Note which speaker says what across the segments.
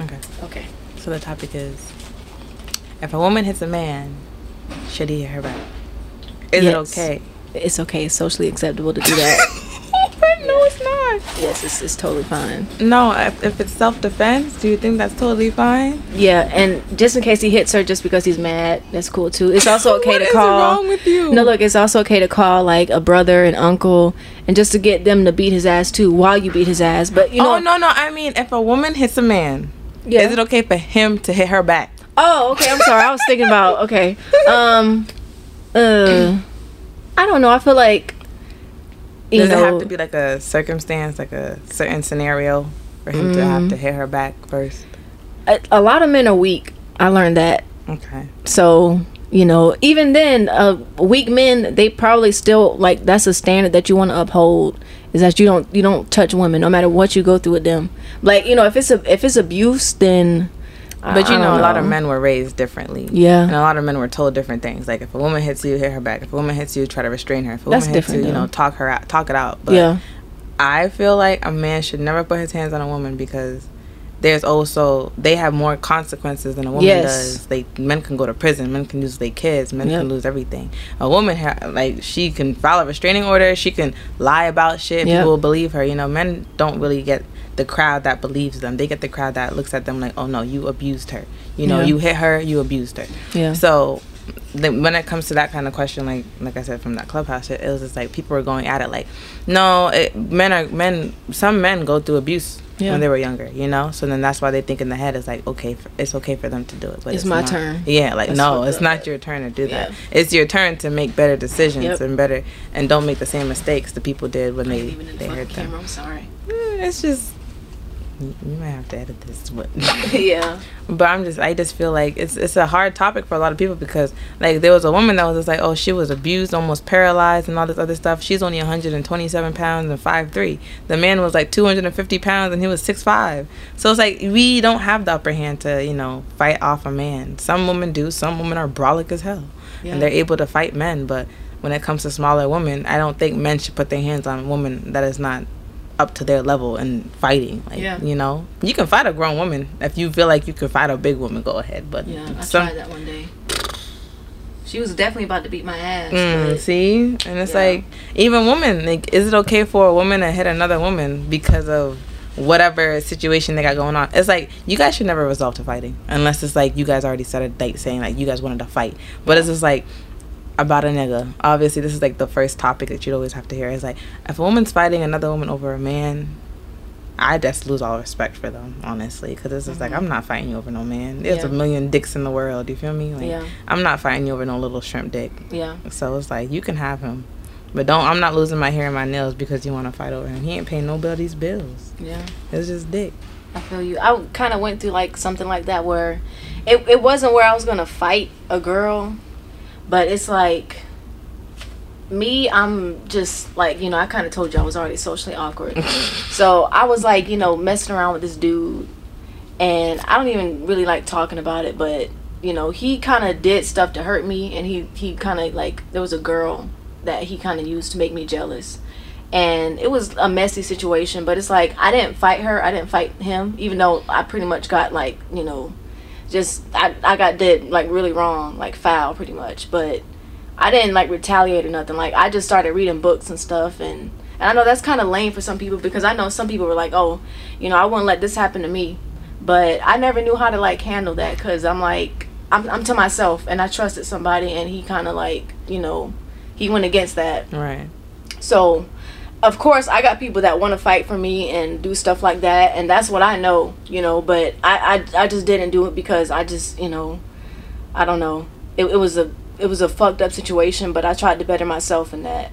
Speaker 1: Okay.
Speaker 2: Okay.
Speaker 1: So the topic is if a woman hits a man, should he hit her back? Is it okay?
Speaker 2: It's okay. It's socially acceptable to do that.
Speaker 1: no, it's not.
Speaker 2: yes, it's, it's totally fine.
Speaker 1: No, if, if it's self defense, do you think that's totally fine?
Speaker 2: Yeah, and just in case he hits her just because he's mad, that's cool too. It's also okay to
Speaker 1: is
Speaker 2: call.
Speaker 1: wrong with you?
Speaker 2: No, look, it's also okay to call like a brother and uncle, and just to get them to beat his ass too while you beat his ass. But you oh, know,
Speaker 1: oh no, no. I mean, if a woman hits a man,
Speaker 2: Yeah.
Speaker 1: is it okay for him to hit her back?
Speaker 2: Oh, okay. I'm sorry. I was thinking about okay. Um, uh, I don't know. I feel like you
Speaker 1: Does
Speaker 2: know,
Speaker 1: it have to be like a circumstance, like a certain scenario, for him to have to hit her back first?
Speaker 2: a, a lot of men are weak. I learned that.
Speaker 1: Okay.
Speaker 2: So you know, even then, uh, weak men they probably still like that's a standard that you want to uphold. Is that you don't you don't touch women no matter what you go through with them. Like you know, if it's a if it's abuse, then.
Speaker 1: But you
Speaker 2: I
Speaker 1: know, a lot of men were raised differently.
Speaker 2: Yeah.
Speaker 1: And a lot of men were told different things. Like if a woman hits you, hit her back. If a woman hits you, try to restrain her. If a
Speaker 2: That's
Speaker 1: woman hits you, you know, talk her out, talk it out. But
Speaker 2: yeah.
Speaker 1: I feel like a man should never put his hands on a woman because there's also they have more consequences than a woman
Speaker 2: Yes.
Speaker 1: does. They men can go to prison, men can lose their kids, men
Speaker 2: Yep.
Speaker 1: can lose everything. A woman ha- like she can file a restraining order, she can lie about shit,
Speaker 2: Yep.
Speaker 1: people will believe her. You know, men don't really get the crowd that believes them. They get the crowd that looks at them like, "Oh no, you abused her. You know,
Speaker 2: Yeah.
Speaker 1: you hit her, you abused her."
Speaker 2: Yeah.
Speaker 1: So when it comes to that kind of question, like like I said from that clubhouse shit, it was just like people were going at it like, no, it, men are men. Some men go through abuse
Speaker 2: Yeah.
Speaker 1: when they were younger, you know. So then that's why they think in the head is like, okay, f it's okay for them to do it, but
Speaker 2: It's my
Speaker 1: not.
Speaker 2: turn.
Speaker 1: Yeah, like
Speaker 2: That's
Speaker 1: no, it's not your turn to do that.
Speaker 2: Yeah.
Speaker 1: It's your turn to make better decisions
Speaker 2: Yep.
Speaker 1: and better, and don't make the same mistakes the people did when they
Speaker 2: Even in the
Speaker 1: they hurt them.
Speaker 2: camera. I'm sorry.
Speaker 1: Eh, It's just. You might have to edit this, but
Speaker 2: yeah.
Speaker 1: but I'm just I just feel like it's it's a hard topic for a lot of people because like there was a woman that was just like oh she was abused almost paralyzed and all this other stuff. She's only 127 pounds and 5'3 the man was like 250 pounds and he was 6'5 so it's like we don't have the upper hand to you know fight off a man. Some women do some women are brolic as hell
Speaker 2: Yeah.
Speaker 1: and they're able to fight men. But when it comes to smaller women I don't think men should put their hands on a woman that is not up to their level and fighting like
Speaker 2: Yeah.
Speaker 1: you know you can fight a grown woman if you feel like you can fight a big woman go ahead but
Speaker 2: Yeah, I
Speaker 1: some
Speaker 2: tried that one day. She was definitely about to beat my ass.
Speaker 1: Mm, see and it's
Speaker 2: Yeah.
Speaker 1: like even women like is it okay for a woman to hit another woman because of whatever situation they got going on it's like you guys should never resolve to fighting unless it's like you guys already set a date saying like you guys wanted to fight but it's just like about a nigga obviously this is like the first topic that you'd always have to hear is like if a woman's fighting another woman over a man I just lose all respect for them, honestly, because it's just like I'm not fighting you over no man. There's a
Speaker 2: Mm-hmm.
Speaker 1: Million dicks in the world. You feel me? Like,
Speaker 2: Yeah.
Speaker 1: I'm not fighting you over no little shrimp dick.
Speaker 2: yeah.
Speaker 1: So it's like you can have him, but don't. I'm not losing my hair and my nails because you want to fight over him. He ain't paying nobody's bills.
Speaker 2: Yeah.
Speaker 1: It's just dick.
Speaker 2: I feel you. I kind of went through like something like that where it, it wasn't where I was gonna fight a girl, but it's like me. I'm just like you know I kind of told you I was already socially awkward, so I was like you know messing around with this dude, and I don't even really like talking about it, but you know he kind of did stuff to hurt me, and he he kind of like there was a girl that he kind of used to make me jealous and it was a messy situation but it's like i didn't fight her i didn't fight him even though i pretty much got like you know just i, I got did like really wrong like foul pretty much. But i didn't like retaliate or nothing. Like i just started reading books and stuff. And and i know that's kind of lame for some people because i know some people were like oh you know i wouldn't let this happen to me. But i never knew how to like handle that because i'm like I'm, I'm to myself and i trusted somebody and he kind of like you know he went against that.
Speaker 1: Right.
Speaker 2: so, of course, I got people that want to fight for me and do stuff like that, and that's what I know, you know. But I, I, I just didn't do it because I just, you know, I don't know. It, it was a, it was a fucked up situation, but I tried to better myself in that.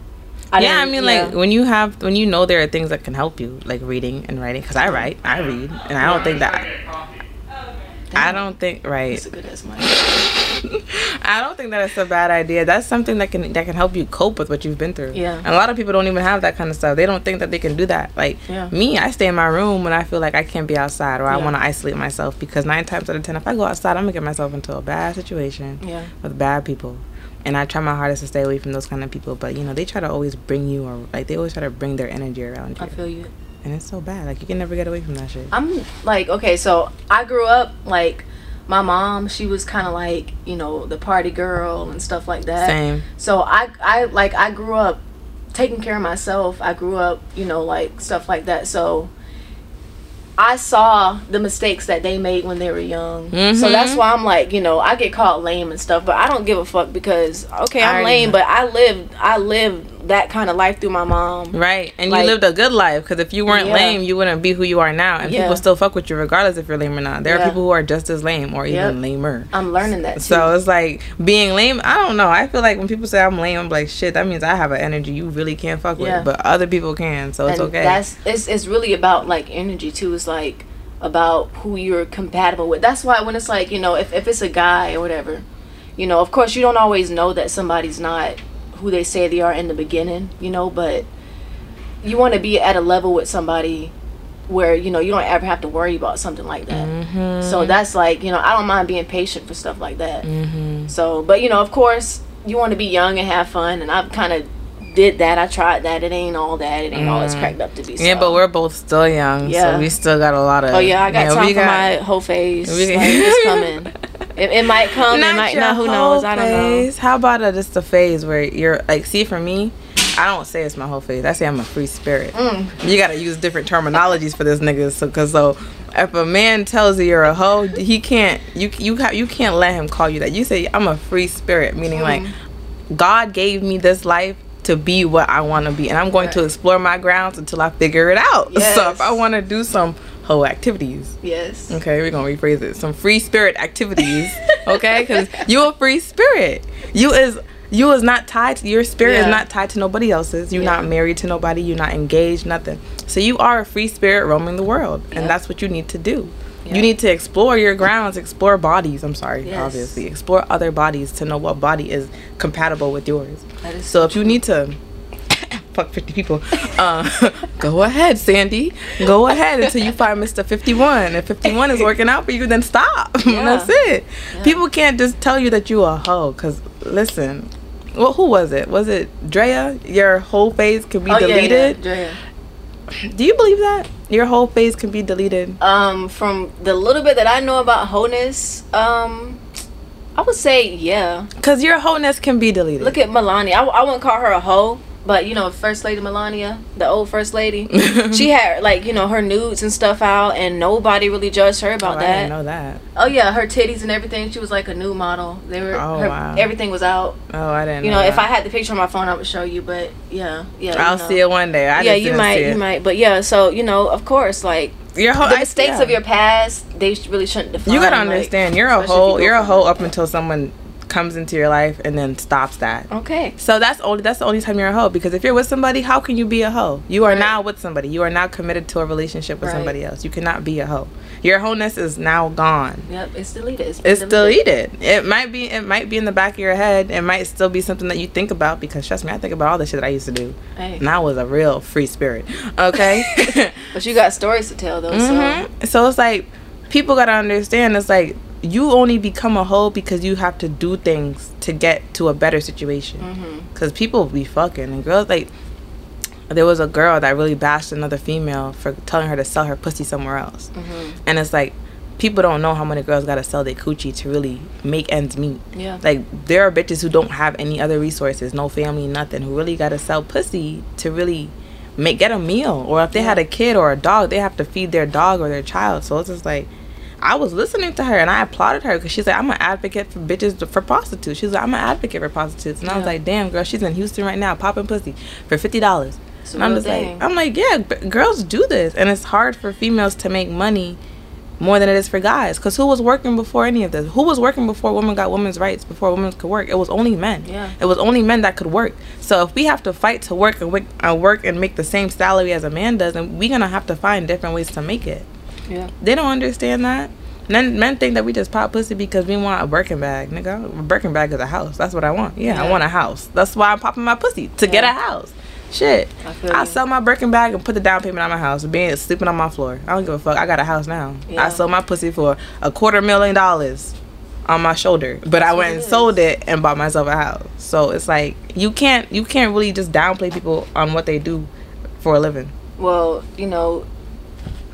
Speaker 2: I
Speaker 1: yeah, I mean,
Speaker 2: yeah.
Speaker 1: like when you have when you know there are things that can help you, like reading and writing. Because I write, I read, and I don't think that. I don't think right.
Speaker 2: It's a good as much.
Speaker 1: I don't think that it's a bad idea. That's something that can that can help you cope with what you've been through.
Speaker 2: Yeah.
Speaker 1: And a lot of people don't even have that kind of stuff. They don't think that they can do that. Like
Speaker 2: Yeah.
Speaker 1: me, I stay in my room when I feel like I can't be outside or I want to isolate myself because nine times out of ten, if I go outside, I'm gonna get myself into a bad situation
Speaker 2: Yeah.
Speaker 1: with bad people. And I try my hardest to stay away from those kind of people. But you know, they try to always bring you or like they always try to bring their energy around you.
Speaker 2: I feel you.
Speaker 1: And it's so bad. Like you can never get away from that shit.
Speaker 2: I'm like, okay, so I grew up like my mom, she was kind of like, you know, the party girl and stuff like that.
Speaker 1: Same.
Speaker 2: So I I like I grew up taking care of myself. I grew up, you know, like stuff like that. So I saw the mistakes that they made when they were young. So
Speaker 1: Mhm.
Speaker 2: that's why I'm like, you know, I get called lame and stuff, but I don't give a fuck because okay, I'm lame,
Speaker 1: know.
Speaker 2: but I lived I lived that kind of life through my mom.
Speaker 1: Right, and
Speaker 2: Like-
Speaker 1: you lived a good life because if you weren't
Speaker 2: Yeah.
Speaker 1: lame, you wouldn't be who you are now, and
Speaker 2: Yeah.
Speaker 1: people still fuck with you regardless if you're lame or not. There are people who are just as lame or
Speaker 2: Yep.
Speaker 1: even lamer.
Speaker 2: I'm learning that too.
Speaker 1: So it's like being lame. I don't know. I feel like when people say I'm lame, I'm like shit. That means I have an energy you really can't fuck
Speaker 2: Yeah.
Speaker 1: with, but other people can. So it's
Speaker 2: and
Speaker 1: okay.
Speaker 2: That's it's it's really about like energy too. It's like about who you're compatible with. That's why when it's like you know if if it's a guy or whatever, you know of course you don't always know that somebody's not who they say they are in the beginning. You know, but you want to be at a level with somebody where you know you don't ever have to worry about something like that.
Speaker 1: Mhm.
Speaker 2: So that's like you know I don't mind being patient for stuff like that.
Speaker 1: Mhm.
Speaker 2: So, but you know, of course, you want to be young and have fun, and I've kind of did that. I tried that. It ain't all that. It ain't all it's
Speaker 1: Mm.
Speaker 2: cracked up to be.
Speaker 1: Yeah, but we're both still young,
Speaker 2: Yeah.
Speaker 1: so we still got a lot of.
Speaker 2: Oh yeah, I got
Speaker 1: yeah,
Speaker 2: time
Speaker 1: we
Speaker 2: for
Speaker 1: got-
Speaker 2: my whole phase.
Speaker 1: we-
Speaker 2: like, it's coming. It, it might come. it might not. Who knows? I don't know.
Speaker 1: How about a, just a phase where you're like, see, for me, I don't say it's my whole phase. I say I'm a free spirit.
Speaker 2: Mm.
Speaker 1: You gotta use different terminologies for this nigga. So, cause so if a man tells you you're a hoe, he can't. You you you can't let him call you that. You say I'm a free spirit, meaning like God gave me this life to be what I want to be, and I'm going to explore my grounds until I figure it out. So if I want to do some hoe activities.
Speaker 2: Yes.
Speaker 1: Okay, we're gonna rephrase it. Some free spirit activities. Okay, because you a free spirit. You is you is not tied to your spirit is not tied to nobody else's. You're not married to nobody. You're not engaged. Nothing. So you are a free spirit roaming the world, and that's what you need to do.
Speaker 2: Yeah.
Speaker 1: You need to explore your grounds, explore bodies. I'm sorry,
Speaker 2: Yes.
Speaker 1: obviously, explore other bodies to know what body is compatible with yours. So if you need to fuck 50 people, uh, go ahead, Sandy. Go ahead until you find Mr. 51. If 51 is working out for you, then stop.
Speaker 2: Yeah.
Speaker 1: That's it.
Speaker 2: Yeah.
Speaker 1: People can't just tell you that you a hoe. Cause listen, well, who was it? Was it Drea? Your whole phase can be
Speaker 2: Oh,
Speaker 1: deleted.
Speaker 2: yeah, Drea.
Speaker 1: Do you believe that your whole face can be deleted?
Speaker 2: Um, from the little bit that I know about wholeness, um, I would say yeah.
Speaker 1: Cause your wholeness can be deleted.
Speaker 2: Look at Melania. I, I wouldn't call her a hoe, but you know, First Lady Melania, the old First Lady, she had like you know her nudes and stuff out, and nobody really judged her
Speaker 1: Oh,
Speaker 2: about
Speaker 1: I didn't
Speaker 2: that.
Speaker 1: know that.
Speaker 2: Oh yeah, her titties and everything. She was like a new model. They were.
Speaker 1: Oh,
Speaker 2: her,
Speaker 1: wow.
Speaker 2: Everything was out.
Speaker 1: Oh, I didn't.
Speaker 2: You know,
Speaker 1: know
Speaker 2: if. I had the picture on my phone, I would show you. But yeah, yeah.
Speaker 1: I'll
Speaker 2: know.
Speaker 1: see it one day. I
Speaker 2: yeah,
Speaker 1: just
Speaker 2: you might, you might, but yeah. So you know, of course, like
Speaker 1: Your whole
Speaker 2: the
Speaker 1: I-
Speaker 2: mistakes
Speaker 1: yeah.
Speaker 2: of your past, they really shouldn't define.
Speaker 1: You gotta
Speaker 2: like,
Speaker 1: understand, you're a whole,
Speaker 2: you go
Speaker 1: You're a
Speaker 2: whole
Speaker 1: hoe up until someone comes into your life and then stops that.
Speaker 2: Okay.
Speaker 1: So that's only that's the only time you're a hoe because if you're with somebody, how can you be a hoe? You are
Speaker 2: Right.
Speaker 1: now with somebody. You are now committed to a relationship with
Speaker 2: Right.
Speaker 1: somebody else. You cannot be a hoe. Your wholeness is now gone.
Speaker 2: Yep, it's deleted. It's,
Speaker 1: It's deleted. It might be it might be in the back of your head. It might still be something that you think about because trust me, I think about all the shit that I used to do.
Speaker 2: Hey.
Speaker 1: And I was a real free spirit. Okay.
Speaker 2: But you got stories to tell though.
Speaker 1: Mhm. So it's like people gotta understand. It's like you only become a hoe because you have to do things to get to a better situation.
Speaker 2: So. hmm
Speaker 1: Cause people be fucking and girls like. There was a girl that really bashed another female for telling her to sell her pussy somewhere else,
Speaker 2: hmm
Speaker 1: and it's like people don't know how many girls gotta sell their coochie to really make ends meet.
Speaker 2: Yeah.
Speaker 1: Like there are bitches who don't have any other resources, no family, nothing, who really gotta sell pussy to really make get a meal. Or if they had a kid or a dog, they have to feed their dog or their child. So it's just like I was listening to her and I applauded her because she's like, I'm an advocate for bitches for prostitutes. She's like, I'm an advocate for prostitutes, and I was like, damn girl, she's in Houston right now popping pussy for fifty dollars. And I'm just
Speaker 2: thing.
Speaker 1: like, I'm like, yeah, b- girls do this, and it's hard for females to make money more than it is for guys. Because who was working before any of this? Who was working before women got women's rights? Before women could work, it was only men.
Speaker 2: Yeah.
Speaker 1: It was only men that could work. So if we have to fight to work and work, uh, work and make the same salary as a man does, then we're gonna have to find different ways to make it.
Speaker 2: Yeah.
Speaker 1: They don't understand that. Men, men think that we just pop pussy because we want a Birkin bag, nigga. A Birkin bag is a house. That's what I want. Yeah, I want a house. That's why I'm popping my pussy to get a house. Shit,
Speaker 2: I
Speaker 1: I sell my Birkin bag and put the down payment on my house. Being sleeping on my floor. I don't give a fuck. I got a house now.
Speaker 2: Yeah.
Speaker 1: I sold my pussy for a quarter million dollars on my shoulder, but I went and
Speaker 2: it
Speaker 1: sold it and bought myself a house. So it's like you can't you can't really just downplay people on what they do for a living.
Speaker 2: well, you know,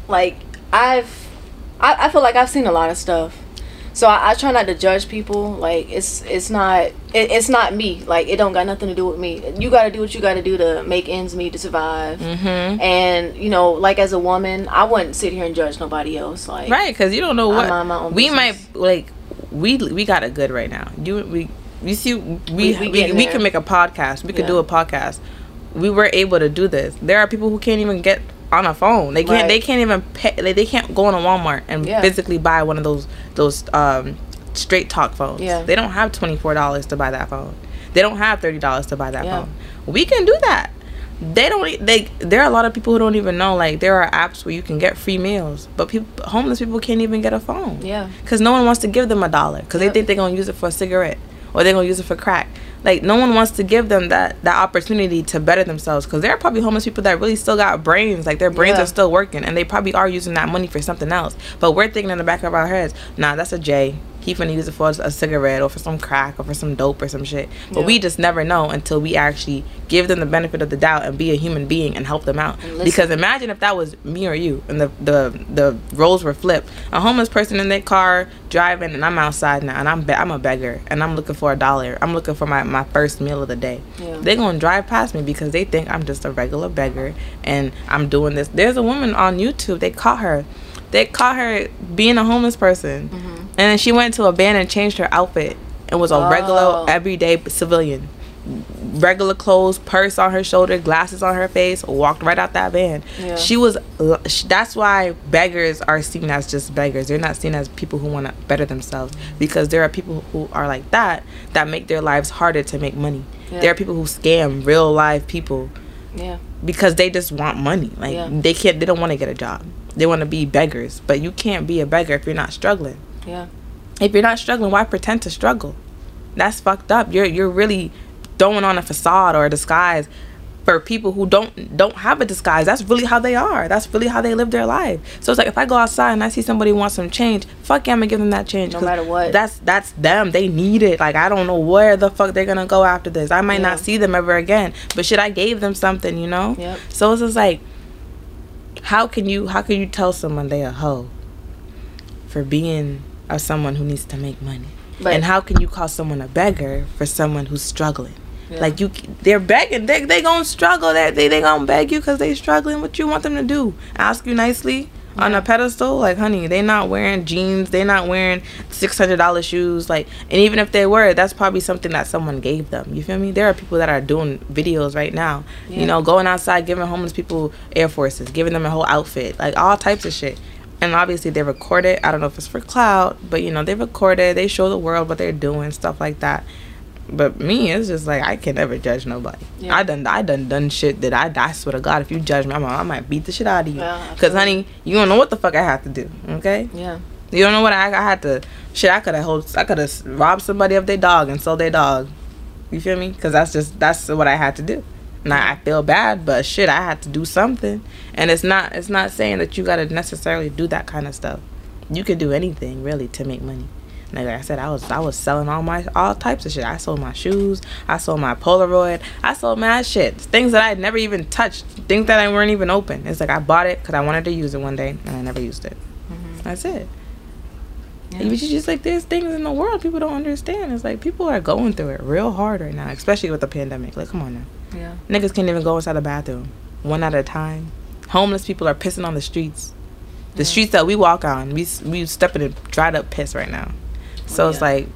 Speaker 2: like I've, I, I feel like I've seen a lot of stuff. So I, I try not to judge people. Like it's it's not it, it's not me. Like it don't got nothing to do with me. You got to do what you got to do to make ends meet to survive.
Speaker 1: Mm-hmm.
Speaker 2: And you know, like as a woman, I wouldn't sit here and judge nobody else. Like
Speaker 1: Right, because you don't know what
Speaker 2: mind my own
Speaker 1: we
Speaker 2: business.
Speaker 1: might like. We we got it good right now. You we you see we
Speaker 2: We-
Speaker 1: we,
Speaker 2: we
Speaker 1: we, can make a podcast. We could do a podcast. We were able to do this. There are people who can't even get on a phone. They can't.
Speaker 2: Right.
Speaker 1: They can't even pay. They, they can't go in a Walmart and
Speaker 2: Yeah.
Speaker 1: physically buy one of those those um straight talk phones.
Speaker 2: Yeah.
Speaker 1: They don't have twenty four dollars to buy that phone. They don't have thirty dollars to buy that
Speaker 2: Yeah.
Speaker 1: phone. We can do that. They don't. They there are a lot of people who don't even know. Like there are apps where you can get free meals, but people homeless people can't even get a phone.
Speaker 2: Yeah.
Speaker 1: Because no one wants to give them a dollar because
Speaker 2: Yep.
Speaker 1: they think they're gonna use it for a cigarette or they're gonna use it for crack. Like no one wants to give them that that opportunity to better themselves because there are probably homeless people that really still got brains. Like their brains
Speaker 2: Yeah.
Speaker 1: are still working and they probably are using that money for something else. But we're thinking in the back of our heads, nah, that's a J. He finna use it for a cigarette or for some crack or for some dope or some shit. But
Speaker 2: Yeah.
Speaker 1: we just never know until we actually give them the benefit of the doubt and be a human being and help them out. Because imagine if that was me or you and the the the roles were flipped. A homeless person in their car driving and I'm outside now and I'm be- I'm a beggar and I'm looking for a dollar. I'm looking for my my first meal of the day.
Speaker 2: Yeah.
Speaker 1: They're to drive past me because they think I'm just a regular beggar and I'm doing this. There's a woman on YouTube. They caught her. They caught her being a homeless person.
Speaker 2: Mm-hmm.
Speaker 1: And then she went to a band and changed her outfit and was a regular
Speaker 2: Oh.
Speaker 1: everyday civilian regular clothes, purse on her shoulder, glasses on her face, walked right out that van.
Speaker 2: Yeah.
Speaker 1: She was. That's why beggars are seen as just beggars. They're not seen as people who want to better themselves because there are people who are like that that make their lives harder to make money.
Speaker 2: Yeah.
Speaker 1: There are people who scam real live people
Speaker 2: Yeah.
Speaker 1: because they just want money. Like
Speaker 2: Yeah.
Speaker 1: they can't. They don't want to get a job. They want to be beggars. But you can't be a beggar if you're not struggling
Speaker 2: Yeah.
Speaker 1: if you're not struggling, why pretend to struggle? That's fucked up. You're you're really throwing on a facade or a disguise for people who don't don't have a disguise. That's really how they are. That's really how they live their life. So it's like if I go outside and I see somebody who wants some change, fuck yeah, I'm gonna give them that change.
Speaker 2: No matter what.
Speaker 1: That's that's them. They need it. Like I don't know where the fuck they're gonna go after this. I might
Speaker 2: Yeah.
Speaker 1: not see them ever again. But shit, I gave them something, you know.
Speaker 2: Yep.
Speaker 1: So it's just like, how can you how can you tell someone they a hoe for being a someone who needs to make money?
Speaker 2: But-
Speaker 1: and how can you call someone a beggar for someone who's struggling?
Speaker 2: Yeah.
Speaker 1: Like you, they're begging. They they gonna struggle. They they they gonna beg you because they struggling. What you want them to do? Ask you nicely on a pedestal? Like, honey, they not wearing jeans. They not wearing six hundred dollar shoes. Like, and even if they were, that's probably something that someone gave them. You feel me? There are people that are doing videos right now.
Speaker 2: Yeah.
Speaker 1: You know, going outside, giving homeless people Air Forces, giving them a whole outfit, like all types of shit. And obviously they record it. I don't know if it's for cloud, but you know they record it. They show the world what they're doing, stuff like that. But me, it's just like I can never judge nobody.
Speaker 2: Yeah.
Speaker 1: I done I done done shit that I I swear to God, if you judge me, I'm, I might beat the shit out of you.
Speaker 2: Yeah,
Speaker 1: Cause honey, you don't know what the fuck I have to do. Okay,
Speaker 2: Yeah.
Speaker 1: you don't know what I, I had to. Shit, I could have hold. I could have robbed somebody of their dog and sold their dog. You feel me? Cause that's just that's what I had to do. Now I feel bad, but shit, I had to do something. And it's not it's not saying that you gotta necessarily do that kind of stuff. You could do anything really to make money. Like I said, I was I was selling all my all types of shit. I sold my shoes, I sold my Polaroid, I sold mad shit, things that I had never even touched, things that I weren't even open. It's like I bought it because I wanted to use it one day, and I never used it. Mm-hmm. That's it.
Speaker 2: Yeah.
Speaker 1: It's just like there's things in the world people don't understand. It's like people are going through it real hard right now, especially with the pandemic. Like, come on now,
Speaker 2: Yeah.
Speaker 1: niggas can't even go inside the bathroom one at a time. Homeless people are pissing on the streets. The
Speaker 2: Yeah.
Speaker 1: streets that we walk on, we we stepping in dried up piss right now. So it's like,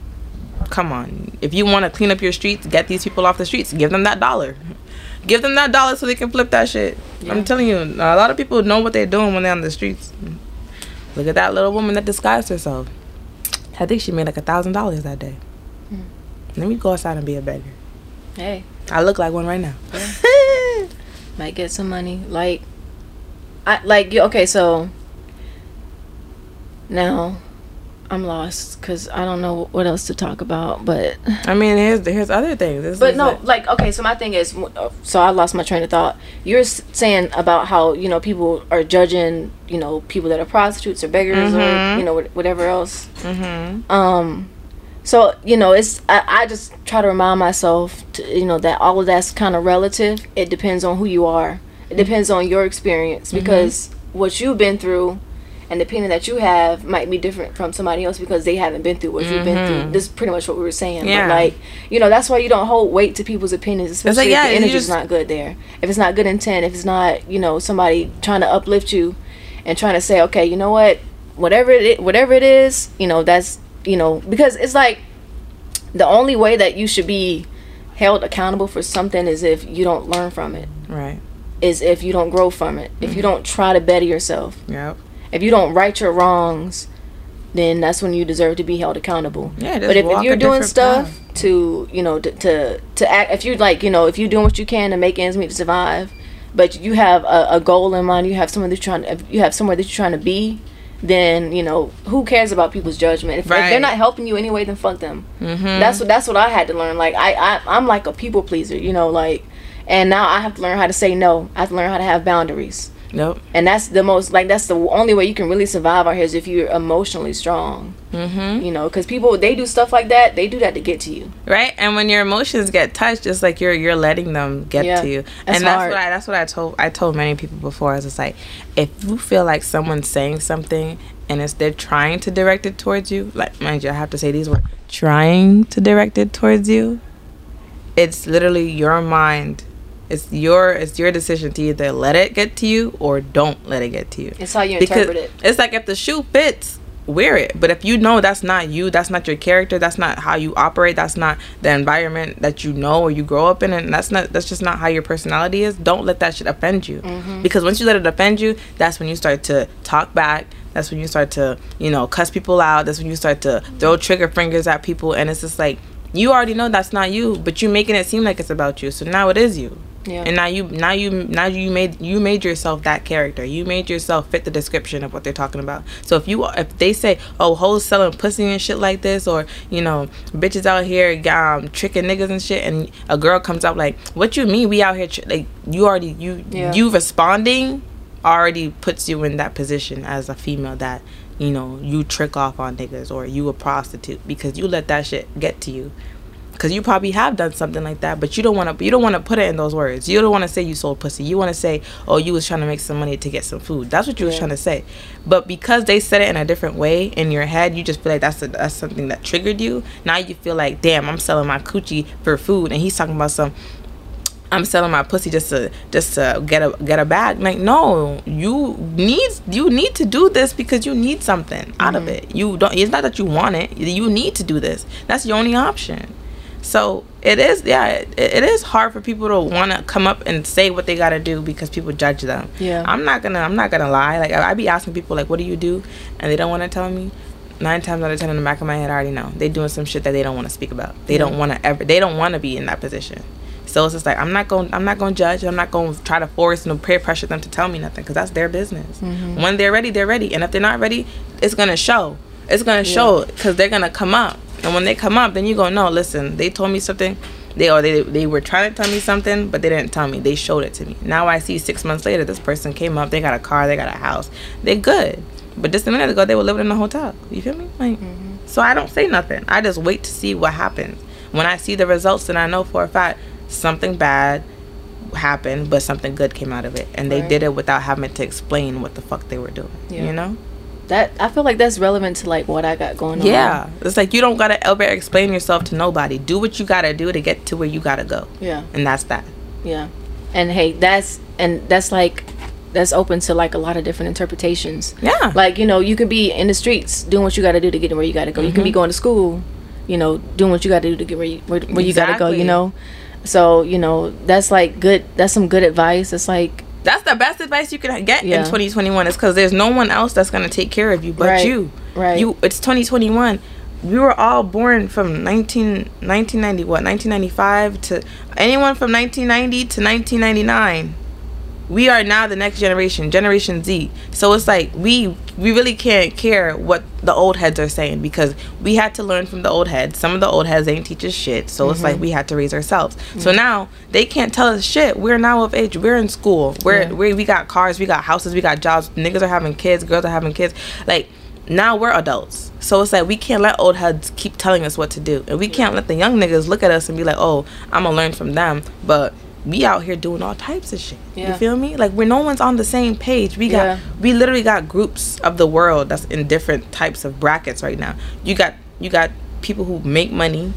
Speaker 1: come on. If you want to clean up your streets, get these people off the streets. Give them that dollar. Give them that dollar so they can flip that shit.
Speaker 2: Yeah.
Speaker 1: I'm telling you, a lot of people know what they're doing when they're on the streets. Look at that little woman that disguised herself. I think she made like a thousand dollars that day.
Speaker 2: Hmm.
Speaker 1: Let me go outside and be a beggar.
Speaker 2: Hey,
Speaker 1: I look like one right now.
Speaker 2: might get some money. Like, I like you. Okay, so now I'm lost because I don't know what else to talk about. But
Speaker 1: I mean, here's here's other things. This
Speaker 2: but no,
Speaker 1: like-
Speaker 2: like okay. So my thing is, so I lost my train of thought. You're saying about how you know people are judging you know people that are prostitutes or beggars or
Speaker 1: Mhm.
Speaker 2: you know whatever else.
Speaker 1: Mhm.
Speaker 2: Um, so you know, it's I, I just try to remind myself, to, you know, that all of that's kind of relative. It depends on who you are It depends on your experience
Speaker 1: Mm-hmm.
Speaker 2: because what you've been through and the opinion that you have might be different from somebody else because they haven't been through what you've been through. This is pretty much what we were saying.
Speaker 1: Mm-hmm. Yeah.
Speaker 2: But like, you know, that's why you don't hold weight to people's opinions, especially
Speaker 1: yeah,
Speaker 2: if the energy's
Speaker 1: just-
Speaker 2: not good there. If it's not good intent, if it's not, you know, somebody trying to uplift you and trying to say, okay, you know what, whatever it, whatever it is, you know, that's, you know, because it's like the only way that you should be held accountable for something is if you don't learn from it
Speaker 1: Right.
Speaker 2: is if you don't grow from it if you don't try to better yourself
Speaker 1: Yep.
Speaker 2: if you don't right your wrongs then that's when you deserve to be held accountable
Speaker 1: Yeah,
Speaker 2: but if, if you're doing stuff
Speaker 1: path.
Speaker 2: to you know to, to to act if you're like you know if you're doing what you can to make ends meet to survive but you have a, a goal in mind you have somewhere that you're trying if you have somewhere that you're trying to be then you know who cares about people's judgment if, if they're not helping you anyway then fuck them
Speaker 1: Mm-hmm.
Speaker 2: that's what that's what I had to learn. Like I, I I'm like a people pleaser, you know, like and now I have to learn how to say no. I have to learn how to have boundaries.
Speaker 1: Yep.
Speaker 2: And that's the most like that's the only way you can really survive out here is if you're emotionally strong.
Speaker 1: Mm-hmm.
Speaker 2: You know, cuz people they do stuff like that, they do that to get to you.
Speaker 1: Right, and when your emotions get touched, it's like you're you're letting them get
Speaker 2: Yeah,
Speaker 1: to you,
Speaker 2: that's
Speaker 1: and that's
Speaker 2: hard.
Speaker 1: what I that's what I told I told many people before. Is it's like if you feel like someone's saying something and it's they're trying to direct it towards you, like mind you, I have to say these words, trying to direct it towards you. It's literally your mind. It's your it's your decision to either let it get to you or don't let it get to you.
Speaker 2: It's how you
Speaker 1: Because
Speaker 2: interpret it.
Speaker 1: it's like if the shoe fits, wear it. But if you know that's not you, that's not your character, that's not how you operate, that's not the environment that you know or you grow up in, and that's not that's just not how your personality is. Don't let that shit offend you.
Speaker 2: Mm-hmm.
Speaker 1: Because once you let it offend you, that's when you start to talk back. That's when you start to you know cuss people out. That's when you start to throw trigger fingers at people, and it's just like you already know that's not you, but you're making it seem like it's about you. So now it is you
Speaker 2: Yeah.
Speaker 1: and now you now you now you made you made yourself that character you made yourself fit the description of what they're talking about so if you if they say oh hoes selling pussy and shit like this or you know bitches out here um tricking niggas and shit and a girl comes up like what you mean we out here tr-? like you already you
Speaker 2: Yeah.
Speaker 1: you responding already puts you in that position as a female that you know you trick off on niggas or you a prostitute because you let that shit get to you because you probably have done something like that but you don't want to you don't want to put it in those words you don't want to say you sold pussy you want to say oh you was trying to make some money to get some food that's what you was trying to say but because they said it in a different way in your head you just feel like that's a, that's something that triggered you now you feel like damn i'm selling my coochie for food and he's talking about some I'm selling my pussy just to just to get a get a bag. Like no, you need you need to do this because you need something out of mm-hmm. it. You don't. It's not that you want it. You need to do this. That's your only option. So it is. Yeah, it, it is hard for people to want to come up and say what they got to do because people judge them.
Speaker 2: Yeah.
Speaker 1: I'm not gonna. I'm not gonna lie. Like I, I be asking people like, "What do you do?" and they don't want to tell me. Nine times out of ten, in the back of my head, I already know they doing some shit that they don't want to speak about. They don't want to ever. They don't want to be in that position. So it's just like I'm not going. I'm not going to judge. I'm not going to try to force and peer pressure them to tell me nothing because that's their business. Mm-hmm. When they're ready, they're ready, and if they're not ready, it's gonna show. It's gonna show because they're gonna come up, and when they come up, then you go, no, listen, they told me something. They or they they were trying to tell me something, but they didn't tell me. They showed it to me. Now I see six months later, this person came up. They got a car. They got a house. They're good. But just a minute ago, they were living in a hotel. You feel me? Like, mm-hmm. so I don't say nothing. I just wait to see what happens. When I see the results, then I know for a fact something bad happened, but something good came out of it, and they did it without having to explain what the fuck they were doing.
Speaker 2: Yeah.
Speaker 1: You know?
Speaker 2: That I feel like that's relevant to like what I got going on.
Speaker 1: Yeah. It's like you don't gotta ever explain yourself to nobody. Do what you gotta do to get to where you gotta go,
Speaker 2: Yeah.
Speaker 1: and that's that.
Speaker 2: Yeah. And hey, that's and that's like that's open to like a lot of different interpretations.
Speaker 1: Yeah.
Speaker 2: Like, you know, you could be in the streets doing what you got to do to get to where you got to go. You can
Speaker 1: Mm-hmm.
Speaker 2: be going to school, you know, doing what you got to do to get where you where, where you got to go, you know. So, you know, that's like good that's some good advice. It's like
Speaker 1: That's the best advice you can get in 2021 is because there's no one else that's gonna take care of you but
Speaker 2: Right.
Speaker 1: you.
Speaker 2: Right.
Speaker 1: You. It's 2021. We were all born from 19, 1990 what 1995 to anyone from 1990 to 1999. We are now the next generation, Generation Z. So it's like we we really can't care what the old heads are saying because we had to learn from the old heads. Some of the old heads ain't teach us shit. So it's like mm-hmm. we had to raise ourselves. So mm-hmm. now they can't tell us shit. We're now of age. We're in school. We're
Speaker 2: Yeah.
Speaker 1: we we got cars. We got houses. We got jobs. Niggas are having kids. Girls are having kids. Like now we're adults. So it's like we can't let old heads keep telling us what to do, and we can't let the young niggas look at us and be like, "Oh, I'm gonna learn from them," but we out here doing all types of shit.
Speaker 2: Yeah.
Speaker 1: You feel me? Like where no one's on the same page. We got
Speaker 2: Yeah.
Speaker 1: we literally got groups of the world that's in different types of brackets right now. You got you got people who make money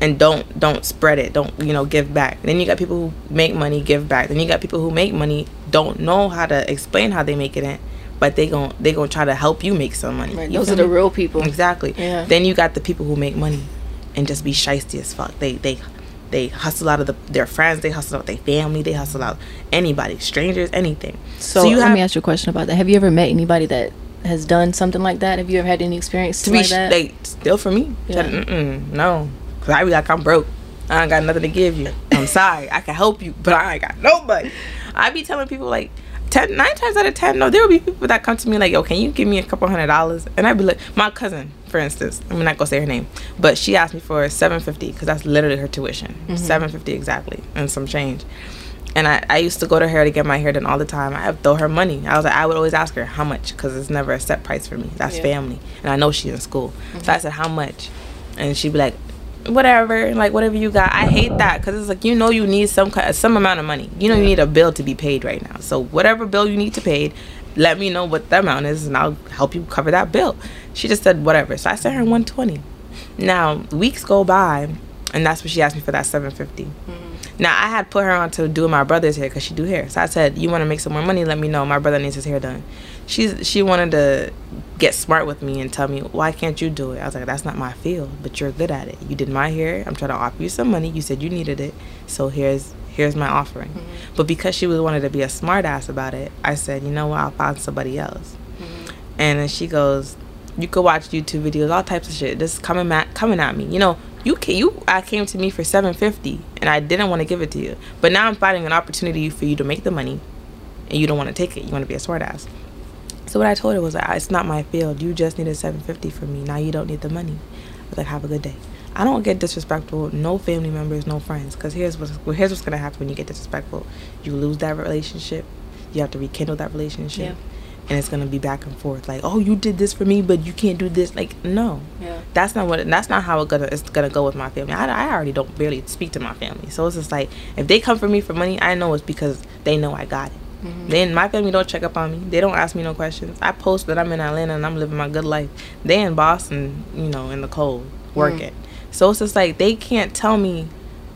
Speaker 1: and don't don't spread it don't you know give back then you got people who make money give back then you got people who make money don't know how to explain how they make it in but they gon' they gonna try to help you make some money
Speaker 2: Right, those are the real people.
Speaker 1: exactly
Speaker 2: Yeah.
Speaker 1: then you got the people who make money and just be shisty as fuck they they they hustle out of the, their friends they hustle out their family they hustle out anybody strangers anything.
Speaker 2: So, you let me ask you a question about that. Have you ever met anybody that has done something like that? Have you ever had any experience
Speaker 1: to be
Speaker 2: like
Speaker 1: sh-
Speaker 2: that?
Speaker 1: they still for me?
Speaker 2: Yeah.
Speaker 1: Mm-mm, no. Because i be like i'm broke. I ain't got nothing to give you. I'm sorry. I can help you but i ain't got nobody. I be telling people like 10 nine times out of ten no there will be people that come to me like yo can you give me a couple hundred dollars? And i'd be like my cousin for instance i'm not gonna say her name but she asked me for 750 because that's literally her tuition mm-hmm. 750 exactly and some change and I, I used to go to her to get my hair done all the time. I would throw her money. I was like, I would always ask her how much because it's never a set price for me. That's
Speaker 2: Yeah.
Speaker 1: family, and I know she's in school. So I mm-hmm. said, how much? And she'd be like, whatever, like whatever you got. I hate that because it's like you know you need some ki- some amount of money. You know you need a bill to be paid right now. So whatever bill you need to pay, let me know what the amount is, and I'll help you cover that bill. She just said whatever. So I sent her one twenty. Now weeks go by, and that's when she asked me for that seven fifty. Mm-hmm. Now I had put her on to doing my brother's hair because she do hair. So I said, "You want to make some more money? Let me know. My brother needs his hair done." She's she wanted to get smart with me and tell me, "Why can't you do it?" I was like, "That's not my field, but you're good at it. You did my hair. I'm trying to offer you some money. You said you needed it, so here's here's my offering." Mm-hmm. But because she was wanted to be a smart ass about it, I said, "You know what? I'll find somebody else." Mm-hmm. And then she goes, "You could watch YouTube videos, all types of shit. Just coming at coming at me. You know, you ca you I came to me for seven fifty, and I didn't want to give it to you. But now I'm finding an opportunity for you to make the money, and you don't want to take it. You want to be a smart ass." So what I told her was, like, "It's not my field. You just needed seven fifty from me. Now you don't need the money." I was like, "Have a good day." I don't get disrespectful. No family members, no friends. Cause here's what's well, here's what's gonna happen when you get disrespectful. You lose that relationship. You have to rekindle that relationship.
Speaker 2: Yeah.
Speaker 1: And it's gonna be back and forth. Like, oh, you did this for me, but you can't do this. Like, no,
Speaker 2: yeah.
Speaker 1: that's not what. That's not how it gonna. It's gonna go with my family. I, I already don't barely speak to my family, so it's just like if they come for me for money, I know it's because they know I got it. Mm-hmm. Then my family don't check up on me. They don't ask me no questions. I post that I'm in Atlanta and I'm living my good life. They in Boston, you know, in the cold working. Mm. So it's just like they can't tell me,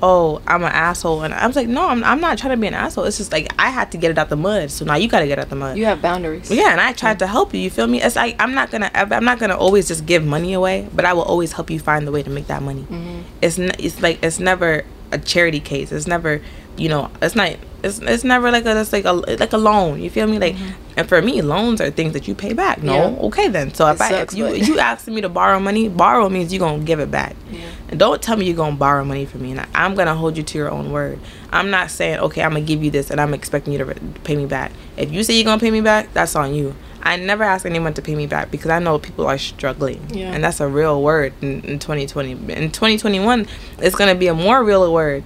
Speaker 1: "Oh, I'm an asshole," and I was like, "No, I'm, I'm not trying to be an asshole. It's just like I had to get it out the mud. So now you got to get out the mud."
Speaker 2: You have boundaries.
Speaker 1: Yeah, and I tried to help you. You feel me? It's like I'm not gonna I'm not gonna always just give money away, but I will always help you find the way to make that money. Mm-hmm. It's n- it's like it's never a charity case. It's never you know it's not it's it's never like a it's like a like a loan. You feel me? Like mm-hmm. and for me, loans are things that you pay back. No,
Speaker 2: Yeah.
Speaker 1: okay then. So if
Speaker 2: It
Speaker 1: I
Speaker 2: sucks,
Speaker 1: if you
Speaker 2: but-
Speaker 1: you asking me to borrow money, borrow means you are gonna give it back.
Speaker 2: Yeah.
Speaker 1: And don't tell me you're gonna borrow money from me, and I, I'm gonna hold you to your own word. I'm not saying okay, I'm gonna give you this, and I'm expecting you to re- pay me back. If you say you're gonna pay me back, that's on you. I never ask anyone to pay me back because I know people are struggling,
Speaker 2: Yeah.
Speaker 1: and that's a real word in, in 2020. In 2021, it's gonna be a more real word.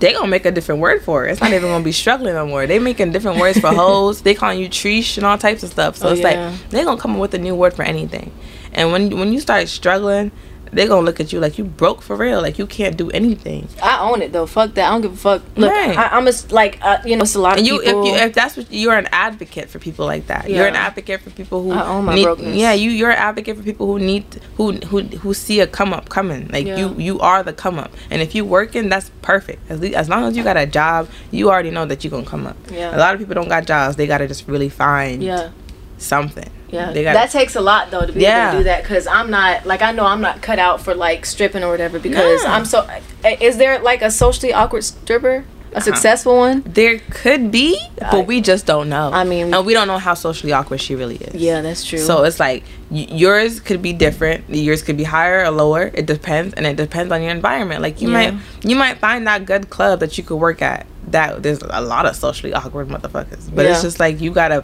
Speaker 1: They gonna make a different word for it. It's not even gonna be struggling no more. They making different words for hoes. They calling you treesh and all types of stuff. So
Speaker 2: Oh,
Speaker 1: it's
Speaker 2: yeah.
Speaker 1: like they gonna come up with a new word for anything. And when when you start struggling, they gonna look at you like you broke for real. Like you can't do anything.
Speaker 2: I own it though. Fuck that. I don't give a fuck. Look,
Speaker 1: Right.
Speaker 2: I, I'm a s- like uh, you know, it's a lot of
Speaker 1: And you,
Speaker 2: people.
Speaker 1: if you, if that's what you're an advocate for people like that. You're an advocate for people who
Speaker 2: I own my
Speaker 1: need,
Speaker 2: brokenness.
Speaker 1: Yeah, you you're an advocate for people who need who who who see a come up coming. Like
Speaker 2: Yeah.
Speaker 1: you you are the come up. And if you working, that's perfect. As least, as long as you got a job, you already know that you're gonna come up.
Speaker 2: Yeah.
Speaker 1: A lot of people don't got jobs. They gotta just really find
Speaker 2: yeah,
Speaker 1: something.
Speaker 2: Yeah.
Speaker 1: They got
Speaker 2: that takes a lot though to be
Speaker 1: Yeah.
Speaker 2: able to do that because I'm not like I know I'm not cut out for like stripping or whatever because
Speaker 1: Yeah.
Speaker 2: I'm so. Eh, is there like a socially awkward stripper, a uh-huh. successful one?
Speaker 1: There could be, but we just don't know.
Speaker 2: I mean-
Speaker 1: and we don't know how socially awkward she really is.
Speaker 2: Yeah, that's true.
Speaker 1: So it's like y- yours could be different. Yours could be higher or lower. It depends, and it depends on your environment. Like you
Speaker 2: Yeah.
Speaker 1: might you might find that good club that you could work at. That there's a lot of socially awkward motherfuckers, but it's just like you gotta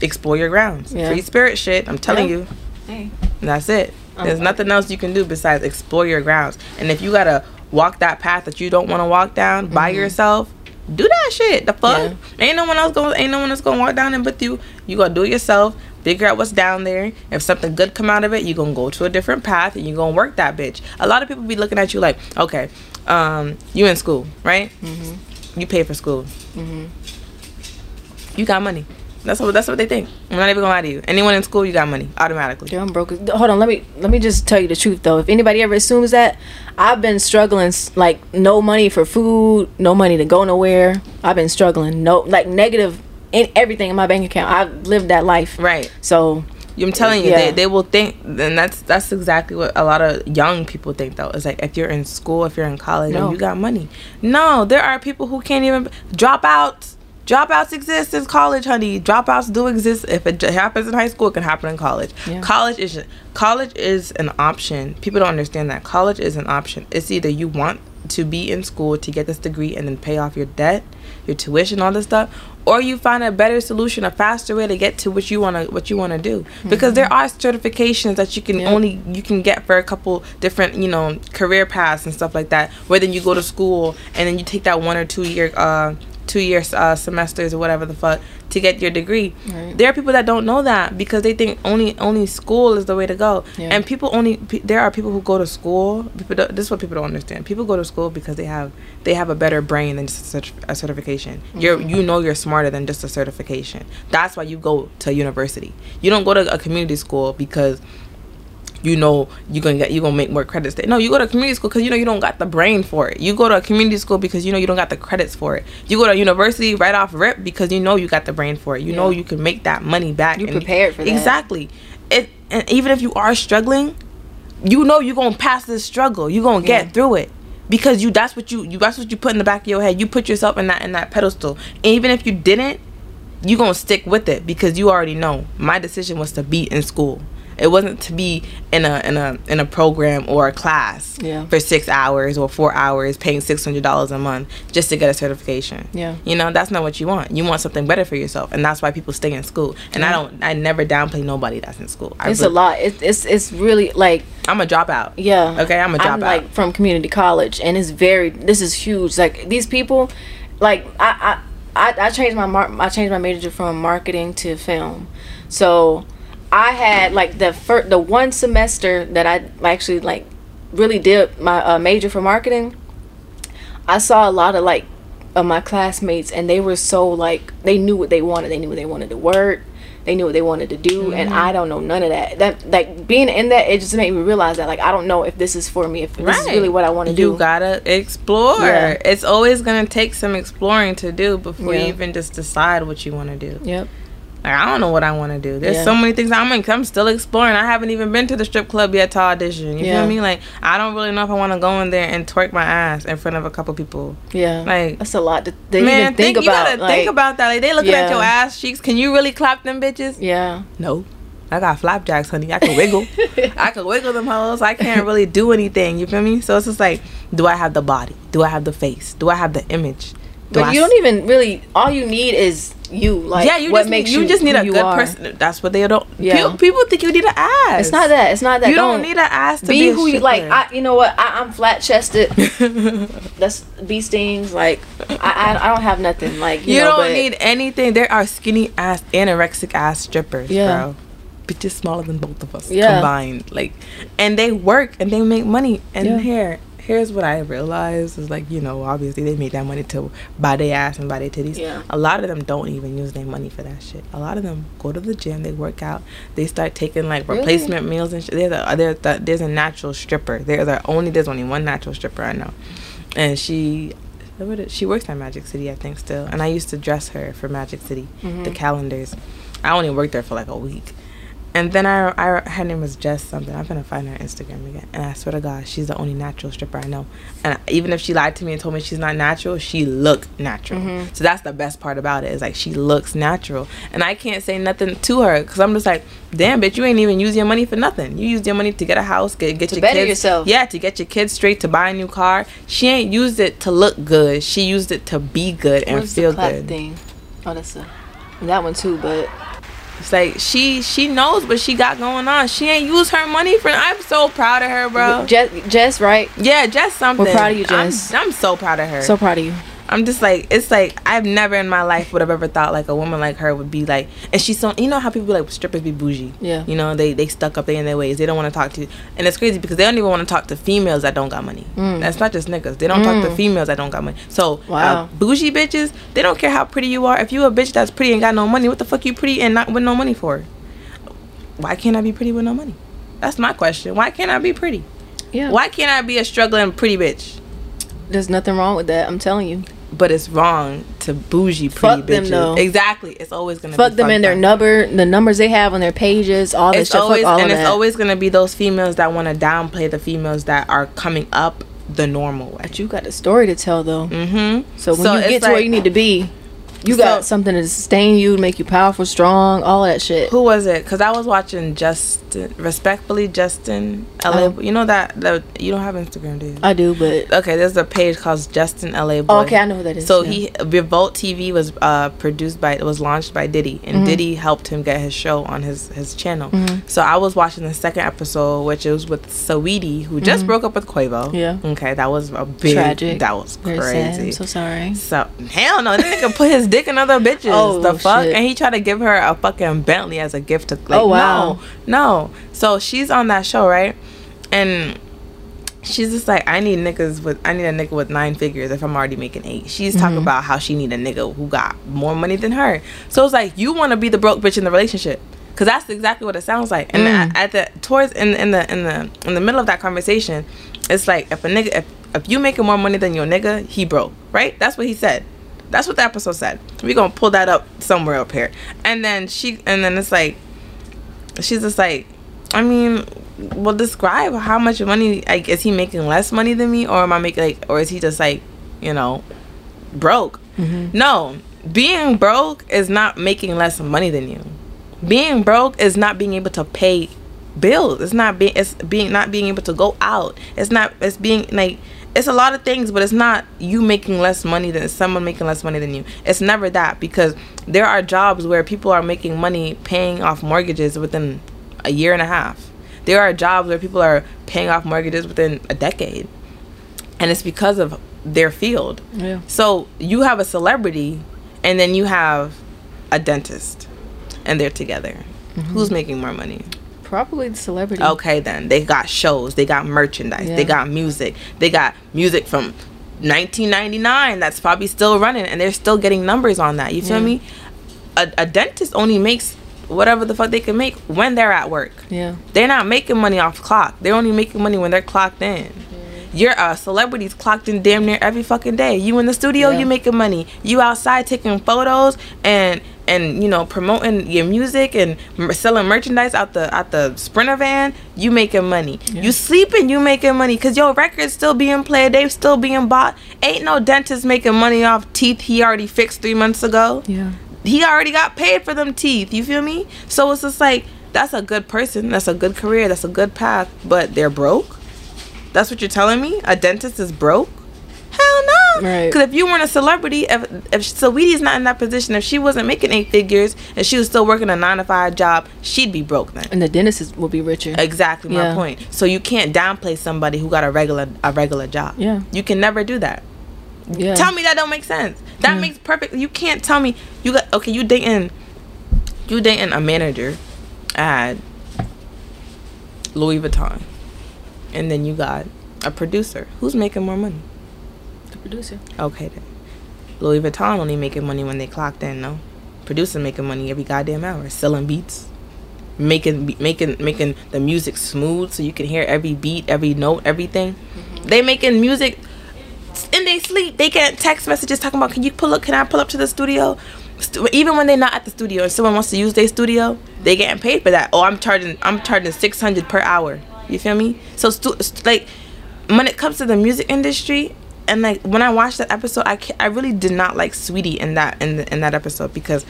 Speaker 1: explore your grounds.
Speaker 2: Yeah.
Speaker 1: Free spirit shit. I'm telling
Speaker 2: Yeah.
Speaker 1: you,
Speaker 2: hey,
Speaker 1: that's it.
Speaker 2: Um,
Speaker 1: There's nothing else you can do besides explore your grounds. And if you gotta walk that path that you don't want to walk down by yourself, do that shit. The fuck?
Speaker 2: Mm-hmm. Yeah.
Speaker 1: Ain't no one else going. Ain't no one else gonna walk down it with you. You gotta do it yourself. figure out what's down there. If something good come out of it, you gonna go to a different path and you gonna work that bitch. A lot of people be looking at you like, okay, um, you in school, right? Mm-hmm. You pay for school. Mm-hmm. You got money. That's what that's what they think. I'm not even gonna lie to you. Anyone in school, you got money automatically.
Speaker 2: Yeah, I'm broke. Hold on, let me let me just tell you the truth though. If anybody ever assumes that, I've been struggling like no money for food, no money to go nowhere. I've been struggling no like negative in everything in my bank account. I've lived that life.
Speaker 1: Right.
Speaker 2: So
Speaker 1: I'm telling you,
Speaker 2: Yeah.
Speaker 1: they, they will think, and that's that's exactly what a lot of young people think. Though it's like if you're in school, if you're in college,
Speaker 2: No.
Speaker 1: and you got money. No, there are people who can't even dropouts. Dropouts exist in college, honey. Dropouts do exist. If it happens in high school, it can happen in college.
Speaker 2: Yeah.
Speaker 1: College is college is an option. People don't understand that college is an option. It's either you want to be in school to get this degree and then pay off your debt, your tuition, all this stuff, or you find a better solution, a faster way to get to what you wanna what you wanna do. Because there are certifications that you can
Speaker 2: Yeah.
Speaker 1: only you can get for a couple different you know career paths and stuff like that. Where then you go to school and then you take that one or two year uh two year uh, semesters or whatever the fuck to get your degree.
Speaker 2: Right.
Speaker 1: There are people that don't know that because they think only only school is the way to go.
Speaker 2: Yeah.
Speaker 1: And people only pe- there are people who go to school. People don't, this is what people don't understand. People go to school because they have they have a better brain than just a, certi- a certification. You're you know you're smarter than just a certification. That's why you go to university. You don't go to a community school because you know you're gonna get you're gonna make more credits there. No, you go to community school because you know you don't got the brain for it. You go to a community school because you know you don't got the credits for it. You go to university right off rip because you know you got the brain for it. You know you can make that money back.
Speaker 2: You prepared for that.
Speaker 1: Exactly. It and even if you are struggling, you know you're gonna pass this struggle. You're gonna get
Speaker 2: Yeah.
Speaker 1: through it. Because you that's what you you that's what you put in the back of your head. You put yourself in that in that pedestal. And even if you didn't, you're gonna stick with it because you already know my decision was to be in school it wasn't to be in a in a in a program or a class
Speaker 2: Yeah.
Speaker 1: for six hours or four hours paying six hundred dollars a month just to get a certification
Speaker 2: Yeah.
Speaker 1: you know that's not what you want you want something better for yourself and that's why people stay in school and i don't i never downplay nobody that's in school I
Speaker 2: it's a
Speaker 1: really-
Speaker 2: lot. It's it's it's really like
Speaker 1: i'm a dropout
Speaker 2: Yeah.
Speaker 1: Okay, I'm a
Speaker 2: I'm
Speaker 1: dropout.
Speaker 2: like from community college, and it's very. This is huge. Like these people, like I I I, I changed my mar- I changed my major from marketing to film, so I had like the first the one semester that I actually like really did my uh, major for marketing. I saw a lot of like of my classmates, and they were so like they knew what they wanted. They knew what they wanted to work. They knew what they wanted to do, and
Speaker 1: Mm-hmm.
Speaker 2: I don't know none of that. That like being in that, it just made me realize that like I don't know if this is for me. If this is really what I want to do, you
Speaker 1: gotta explore
Speaker 2: Yeah.
Speaker 1: it's always gonna take some exploring to do before you even just decide what you want to do
Speaker 2: Yep.
Speaker 1: Like I don't know what I want to do. There's
Speaker 2: Yeah.
Speaker 1: so many things I'm in. I'm still exploring. I haven't even been to the strip club yet to audition. You
Speaker 2: Yeah.
Speaker 1: feel me? Like I don't really know if I want to go in there and twerk my ass in front of a couple people.
Speaker 2: Yeah.
Speaker 1: Like
Speaker 2: That's a lot to, to
Speaker 1: man,
Speaker 2: even think, about.
Speaker 1: you gotta
Speaker 2: like,
Speaker 1: think about that. Like they looking at your ass cheeks. Can you really clap them bitches?
Speaker 2: Yeah.
Speaker 1: No. I got flapjacks, honey. I can wiggle. I can wiggle them hoes. I can't really do anything. You feel me? So it's just like, do I have the body? Do I have the face? Do I have the image?
Speaker 2: But
Speaker 1: I
Speaker 2: you don't even really. All you need is you. Like
Speaker 1: yeah, you
Speaker 2: what
Speaker 1: just
Speaker 2: makes
Speaker 1: you,
Speaker 2: you
Speaker 1: just need a good
Speaker 2: are.
Speaker 1: person. That's what they don't.
Speaker 2: Yeah.
Speaker 1: People, people think you need an ass.
Speaker 2: It's not that. It's not that.
Speaker 1: You don't, need an ass to be,
Speaker 2: be who you like. I, you know what? I, I'm flat chested. That's bee stings. Like I, I, I don't have nothing. Like you,
Speaker 1: You,
Speaker 2: know,
Speaker 1: don't need anything. There are skinny ass, anorexic ass strippers,
Speaker 2: Yeah.
Speaker 1: bro. Bitches smaller than both of us
Speaker 2: Yeah.
Speaker 1: combined. Like, and they work and they make money. And
Speaker 2: Yeah.
Speaker 1: here, here's what I realized is like, you know, obviously they made that money to buy their ass and buy their titties.
Speaker 2: Yeah.
Speaker 1: A lot of them don't even use their money for that shit. A lot of them go to the gym, they work out, they start taking like
Speaker 2: Really?
Speaker 1: replacement meals and shit. There's a there's a, there's a natural stripper. There's a only there's only one natural stripper I know, and she. She works at Magic City, I think, still. And I used to dress her for Magic City, the mm-hmm. calendars. I only worked there for like a week. And then I, I, her name was Jess something. I'm gonna find her Instagram again. And I swear to God, she's the only natural stripper I know. And even if she lied to me and told me she's not natural, she looked natural. Mm-hmm. So that's the best part about it is like she looks natural. And I can't say nothing to her because I'm just like, damn, bitch, you ain't even use your money for nothing. You used your money to get a house, get get
Speaker 2: To
Speaker 1: your
Speaker 2: better
Speaker 1: kids,
Speaker 2: yourself.
Speaker 1: Yeah, to get your kids straight to buy a new car. She ain't used it to look good. She used it to be good and
Speaker 2: What's
Speaker 1: feel good.
Speaker 2: thing? Oh, that's a that one too. But
Speaker 1: It's like she she knows what she got going on. She ain't use her money for. I'm so proud of her, bro.
Speaker 2: Jess, Jess, right?
Speaker 1: Yeah, Jess something.
Speaker 2: We're proud of you,
Speaker 1: I'm-
Speaker 2: Jess.
Speaker 1: I'm, so proud of her.
Speaker 2: So proud of you.
Speaker 1: I'm just like, it's like I've never in my life would have ever thought like a woman like her would be like, and she's so, you know how people be like strippers be bougie.
Speaker 2: Yeah.
Speaker 1: You know they they stuck up they in their ways. They don't want to talk to, and it's crazy because they don't even want to talk to females that don't got money.
Speaker 2: Mm.
Speaker 1: That's not just niggas. They don't talk to
Speaker 2: Mm.
Speaker 1: females that don't got money. So
Speaker 2: Wow.
Speaker 1: uh, bougie bitches, they don't care how pretty you are. If you a bitch that's pretty and got no money, what the fuck you pretty and not with no money for? Why can't I be pretty with no money? That's my question. Why can't I be pretty?
Speaker 2: Yeah.
Speaker 1: Why can't I be a struggling pretty bitch?
Speaker 2: There's nothing wrong with that. I'm telling you.
Speaker 1: But it's wrong to bougie pretty
Speaker 2: Fuck them,
Speaker 1: bitches.
Speaker 2: though.
Speaker 1: Exactly. It's always gonna be Fuck
Speaker 2: them in their number, the numbers they have on their pages, all this
Speaker 1: It's
Speaker 2: shit.
Speaker 1: always and it's
Speaker 2: that.
Speaker 1: always gonna be those females that want to downplay the females that are coming up the normal way.
Speaker 2: but you got a story to tell though.
Speaker 1: Mm-hmm.
Speaker 2: So when you get to where you need to be, you got
Speaker 1: So-
Speaker 2: something to sustain you, make you powerful, strong, all that shit.
Speaker 1: Who was it? Because I was watching Justin, respectfully Justin LA.
Speaker 2: Oh.
Speaker 1: You know that, that you don't have Instagram, do you?
Speaker 2: I do, but
Speaker 1: okay, there's a page called Justin Laboy.
Speaker 2: oh, okay, I know who that is.
Speaker 1: So
Speaker 2: yeah.
Speaker 1: he Revolt TV was uh, produced by it was launched by Diddy and
Speaker 2: Mhm.
Speaker 1: Diddy helped him get his show on his his channel.
Speaker 2: Mhm.
Speaker 1: So I was watching the second episode, which was with Saweetie, who just
Speaker 2: Mhm.
Speaker 1: broke up with Quavo.
Speaker 2: Yeah.
Speaker 1: Okay, that was a big.
Speaker 2: Tragic.
Speaker 1: That was crazy.
Speaker 2: I'm so sorry.
Speaker 1: So hell no, this nigga put his dick in other bitches.
Speaker 2: Oh,
Speaker 1: the fuck,
Speaker 2: shit.
Speaker 1: and he tried to give her a fucking Bentley as a gift to. Like,
Speaker 2: Oh, wow.
Speaker 1: No, no. So she's on that show, right? And she's just like, I need niggas with, I need a nigga with nine figures if I'm already making eight. She's talking
Speaker 2: Mhm.
Speaker 1: about how she need a nigga who got more money than her. So it's like you want to be the broke bitch in the relationship. Cause that's exactly what it sounds like, and
Speaker 2: Mm.
Speaker 1: at, at the towards in in the in the in the middle of that conversation, it's like if a nigga if, if you making more money than your nigga, he broke, right? That's what he said. That's what the episode said. We're gonna pull that up somewhere up here. And then she, and then it's like, she's just like, I mean, well, describe how much money. Like, is he making less money than me, or am I making like, or is he just like, you know, broke?
Speaker 2: Mhm.
Speaker 1: No, being broke is not making less money than you. Being broke is not being able to pay bills. It's not being it's being not being able to go out. It's not it's being like it's a lot of things, but it's not you making less money than someone making less money than you. It's never that because there are jobs where people are making money paying off mortgages within a year and a half. There are jobs where people are paying off mortgages within a decade. And it's because of their field.
Speaker 2: Yeah.
Speaker 1: So you have a celebrity, and then you have a dentist, and they're together.
Speaker 2: Mm-hmm.
Speaker 1: Who's making more money?
Speaker 2: Probably the celebrity.
Speaker 1: Okay, then they got shows, they got merchandise,
Speaker 2: Yeah.
Speaker 1: they got music, they got music from 1999 that's probably still running, and they're still getting numbers on that. You feel
Speaker 2: Yeah.
Speaker 1: me? A, a dentist only makes whatever the fuck they can make when they're at work.
Speaker 2: Yeah.
Speaker 1: They're not making money off clock. They're only making money when they're clocked in. You're a uh, celebrity's clocked in damn near every fucking day. You in the studio,
Speaker 2: Yeah.
Speaker 1: you making money. You outside taking photos and and you know promoting your music and selling merchandise out the out the sprinter van. You making money.
Speaker 2: Yeah.
Speaker 1: You sleeping, you making money because your records still being played. They still being bought. Ain't no dentist making money off teeth he already fixed three months ago
Speaker 2: Yeah.
Speaker 1: he already got paid for them teeth. You feel me? So it's just like that's a good person. That's a good career. That's a good path. But they're broke. That's what you're telling me? A dentist is broke? Hell no.
Speaker 2: Right.
Speaker 1: Because if you weren't a celebrity, if if Saweetie's not in that position, if she wasn't making eight figures and she was still working a nine to five job, she'd be broke then.
Speaker 2: And the dentist is- will be richer.
Speaker 1: Exactly my
Speaker 2: Yeah.
Speaker 1: point. So you can't downplay somebody who got a regular a regular job.
Speaker 2: Yeah.
Speaker 1: You can never do that.
Speaker 2: Yeah.
Speaker 1: Tell me that don't make sense. That
Speaker 2: Yeah.
Speaker 1: makes perfect. You can't tell me you got okay. You dating, you dating a manager at Louis Vuitton, and then you got a producer who's making more money.
Speaker 2: the producer.
Speaker 1: Okay then, Louis Vuitton only making money when they clocked in. No, producer making money every goddamn hour, selling beats, making making making the music smooth so you can hear every beat, every note, everything. Mm-hmm. They making music in they sleep. They get text messages talking about, "Can you pull up? Can I pull up to the studio?" Even when they're not at the studio and someone wants to use their studio, they getting paid for that. Oh, I'm charging. I'm charging six hundred per hour. You feel me? So, stu- st- like, when it comes to the music industry, and like when I watched that episode, I ca- I really did not like Saweetie in that in the, in that episode because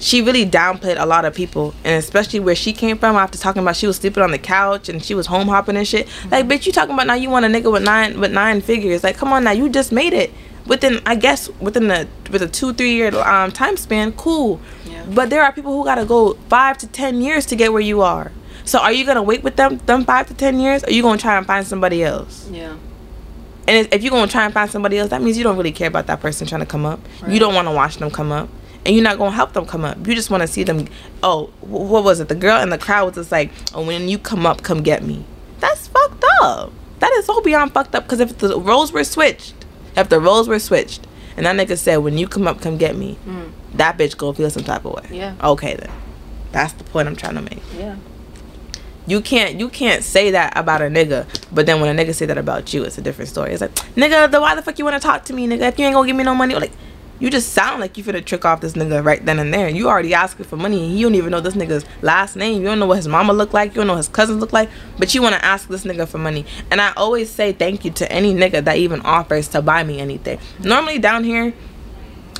Speaker 1: she really downplayed a lot of people, and especially where she came from. After talking about she was sleeping on the couch and she was home hopping and shit. Like, bitch, you talking about now you want a nigga with nine with nine figures? Like, come on now, you just made it within I guess within the with a two three year um time span. Cool,
Speaker 2: Yeah.
Speaker 1: but there are people who gotta go five to ten years to get where you are. So are you gonna wait with them them five to ten years? Or are you gonna try and find somebody else?
Speaker 2: Yeah.
Speaker 1: And if you're gonna try and find somebody else, that means you don't really care about that person trying to come up. You don't want to watch them come up, and you're not gonna help them come up. You just want to see them. Oh, what was it? The girl in the crowd was just like, "Oh, when you come up, come get me." That's fucked up. That is so beyond fucked up. Because if the roles were switched, if the roles were switched, and that nigga said, "When you come up, come get me," mm. that bitch gonna feel some type of way.
Speaker 2: Yeah.
Speaker 1: Okay then. That's the point I'm trying to make.
Speaker 2: Yeah.
Speaker 1: You can't you can't say that about a nigga, but then when a nigga say that about you, it's a different story. It's like, nigga, the why the fuck you wanna talk to me, nigga? If you ain't gonna give me no money, like you just sound like you finna trick off this nigga right then and there. You already asking for money and you don't even know this nigga's last name. You don't know what his mama look like, you don't know his cousins look like, but you wanna ask this nigga for money. And I always say thank you to any nigga that even offers to buy me anything. Normally down here,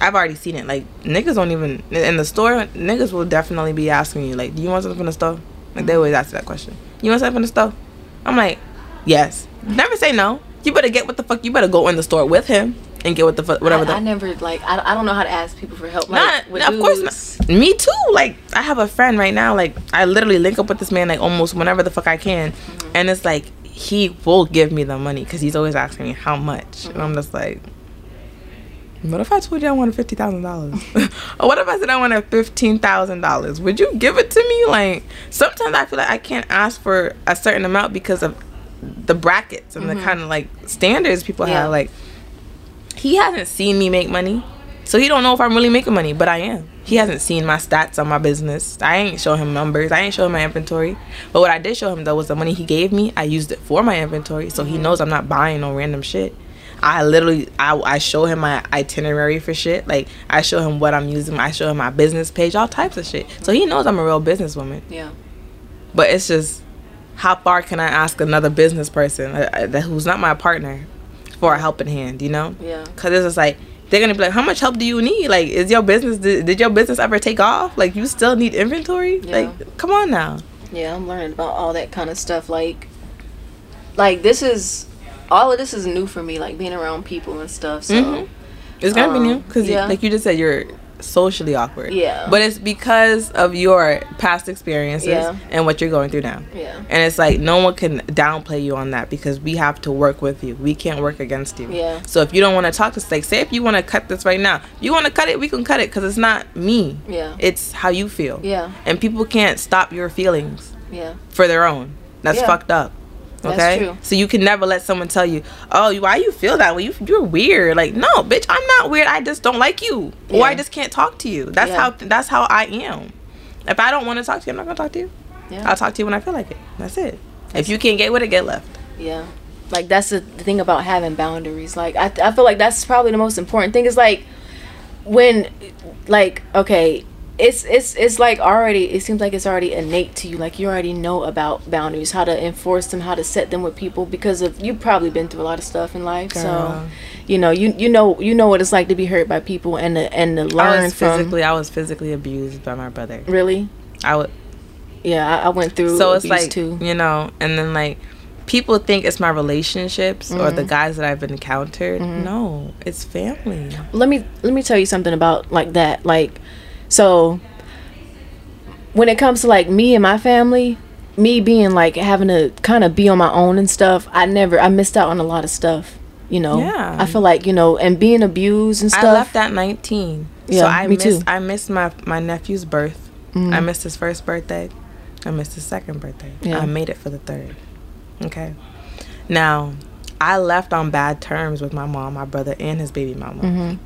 Speaker 1: I've already seen it. Like niggas don't even in the store. Niggas will definitely be asking you like, "Do you want something from the store?" Like they always ask that question. You want something from the store? I'm like, yes. Never say no. You better get what the fuck. You better go in the store with him and get what the fuck whatever.
Speaker 2: I,
Speaker 1: the,
Speaker 2: I never like I, I don't know how to ask people for help. Like,
Speaker 1: not,
Speaker 2: with
Speaker 1: of course not. Me too. Like I have a friend right now. Like I literally link up with this man like almost whenever the fuck I can, mm-hmm. and it's like he will give me the money because he's always asking me how much, and I'm just like. What if I told you I wanted fifty thousand dollars? or what if I said I wanted fifteen thousand dollars? Would you give it to me? Like sometimes I feel like I can't ask for a certain amount because of the brackets and the mm-hmm. kind of like standards people
Speaker 2: Yeah.
Speaker 1: have. Like he hasn't seen me make money, so he don't know if I'm really making money. But I am. He hasn't seen my stats on my business. I ain't show him numbers. I ain't show him my inventory. But what I did show him though was the money he gave me. I used it for my inventory, so he mm-hmm. knows I'm not buying no random shit. I literally I, I show him my itinerary for shit. Like I show him what I'm using. I show him my business page, all types of shit. So he knows I'm a real businesswoman.
Speaker 2: Yeah.
Speaker 1: But it's just how far can I ask another business person uh, uh, that who's not my partner for a helping hand? You know?
Speaker 2: Yeah.
Speaker 1: Cause it's just like they're gonna be like, how much help do you need? Like, is your business did, did your business ever take off? Like, you still need inventory?
Speaker 2: Yeah.
Speaker 1: Like, come on now.
Speaker 2: Yeah, I'm learning about all that kind of stuff. Like, like this is all of this is new for me. Like being around people and stuff. So
Speaker 1: Mhm. It's gonna be
Speaker 2: Um,
Speaker 1: new because,
Speaker 2: yeah.
Speaker 1: like you just said, you're socially awkward.
Speaker 2: Yeah.
Speaker 1: But it's because of your past experiences
Speaker 2: Yeah.
Speaker 1: and what you're going through now.
Speaker 2: yeah,
Speaker 1: And it's like no one can downplay you on that because we have to work with you. We can't work against you.
Speaker 2: Yeah.
Speaker 1: So if you don't want to talk to like say if you want to cut this right now, you want to cut it, we can cut it because it's not me.
Speaker 2: Yeah.
Speaker 1: It's how you feel.
Speaker 2: Yeah.
Speaker 1: And people can't stop your feelings
Speaker 2: yeah,
Speaker 1: for their own. That's
Speaker 2: Yeah.
Speaker 1: fucked up.
Speaker 2: That's
Speaker 1: Okay.
Speaker 2: true.
Speaker 1: So you can never let someone tell you, "Oh, why you feel that way? You you're weird." Like, no, bitch, I'm not weird. I just don't like you, or I just can't talk to you. That's
Speaker 2: Yeah.
Speaker 1: how that's how I am. If I don't want to talk to you, I'm not gonna talk to you.
Speaker 2: yeah,
Speaker 1: I'll talk to you when I feel like it. That's it. If you can't get with it, get left.
Speaker 2: yeah. Like that's the the thing about having boundaries. Like I, I feel like that's probably the most important thing. Is like when, like okay, it's it's it's like already. It seems like it's already innate to you. Like you already know about boundaries, how to enforce them, how to set them with people because of you've probably been through a lot of stuff in life. So, you know you you know you know what it's like to be hurt by people and to, and to
Speaker 1: I
Speaker 2: learn
Speaker 1: was
Speaker 2: from.
Speaker 1: physically, I was physically abused by my brother.
Speaker 2: Really?
Speaker 1: I would.
Speaker 2: Yeah, I, I went through.
Speaker 1: So it's like
Speaker 2: too.
Speaker 1: you know, and then like people think it's my relationships or
Speaker 2: Mm-hmm.
Speaker 1: the guys that I've encountered. No, it's family.
Speaker 2: let me let me tell you something about like that like so when it comes to like me and my family me being like having to kind of be on my own and stuff i never i missed out on a lot of stuff you know
Speaker 1: Yeah.
Speaker 2: i feel like you know and being abused and stuff
Speaker 1: I left at 19. so
Speaker 2: Yeah,
Speaker 1: I
Speaker 2: me
Speaker 1: missed,
Speaker 2: too.
Speaker 1: I missed my, my nephew's birth.
Speaker 2: Mhm.
Speaker 1: I missed his first birthday. I missed his second birthday.
Speaker 2: Yeah.
Speaker 1: I made it for the third. Okay. Now, I left on bad terms with my mom, my brother, and his baby mama.
Speaker 2: Mhm.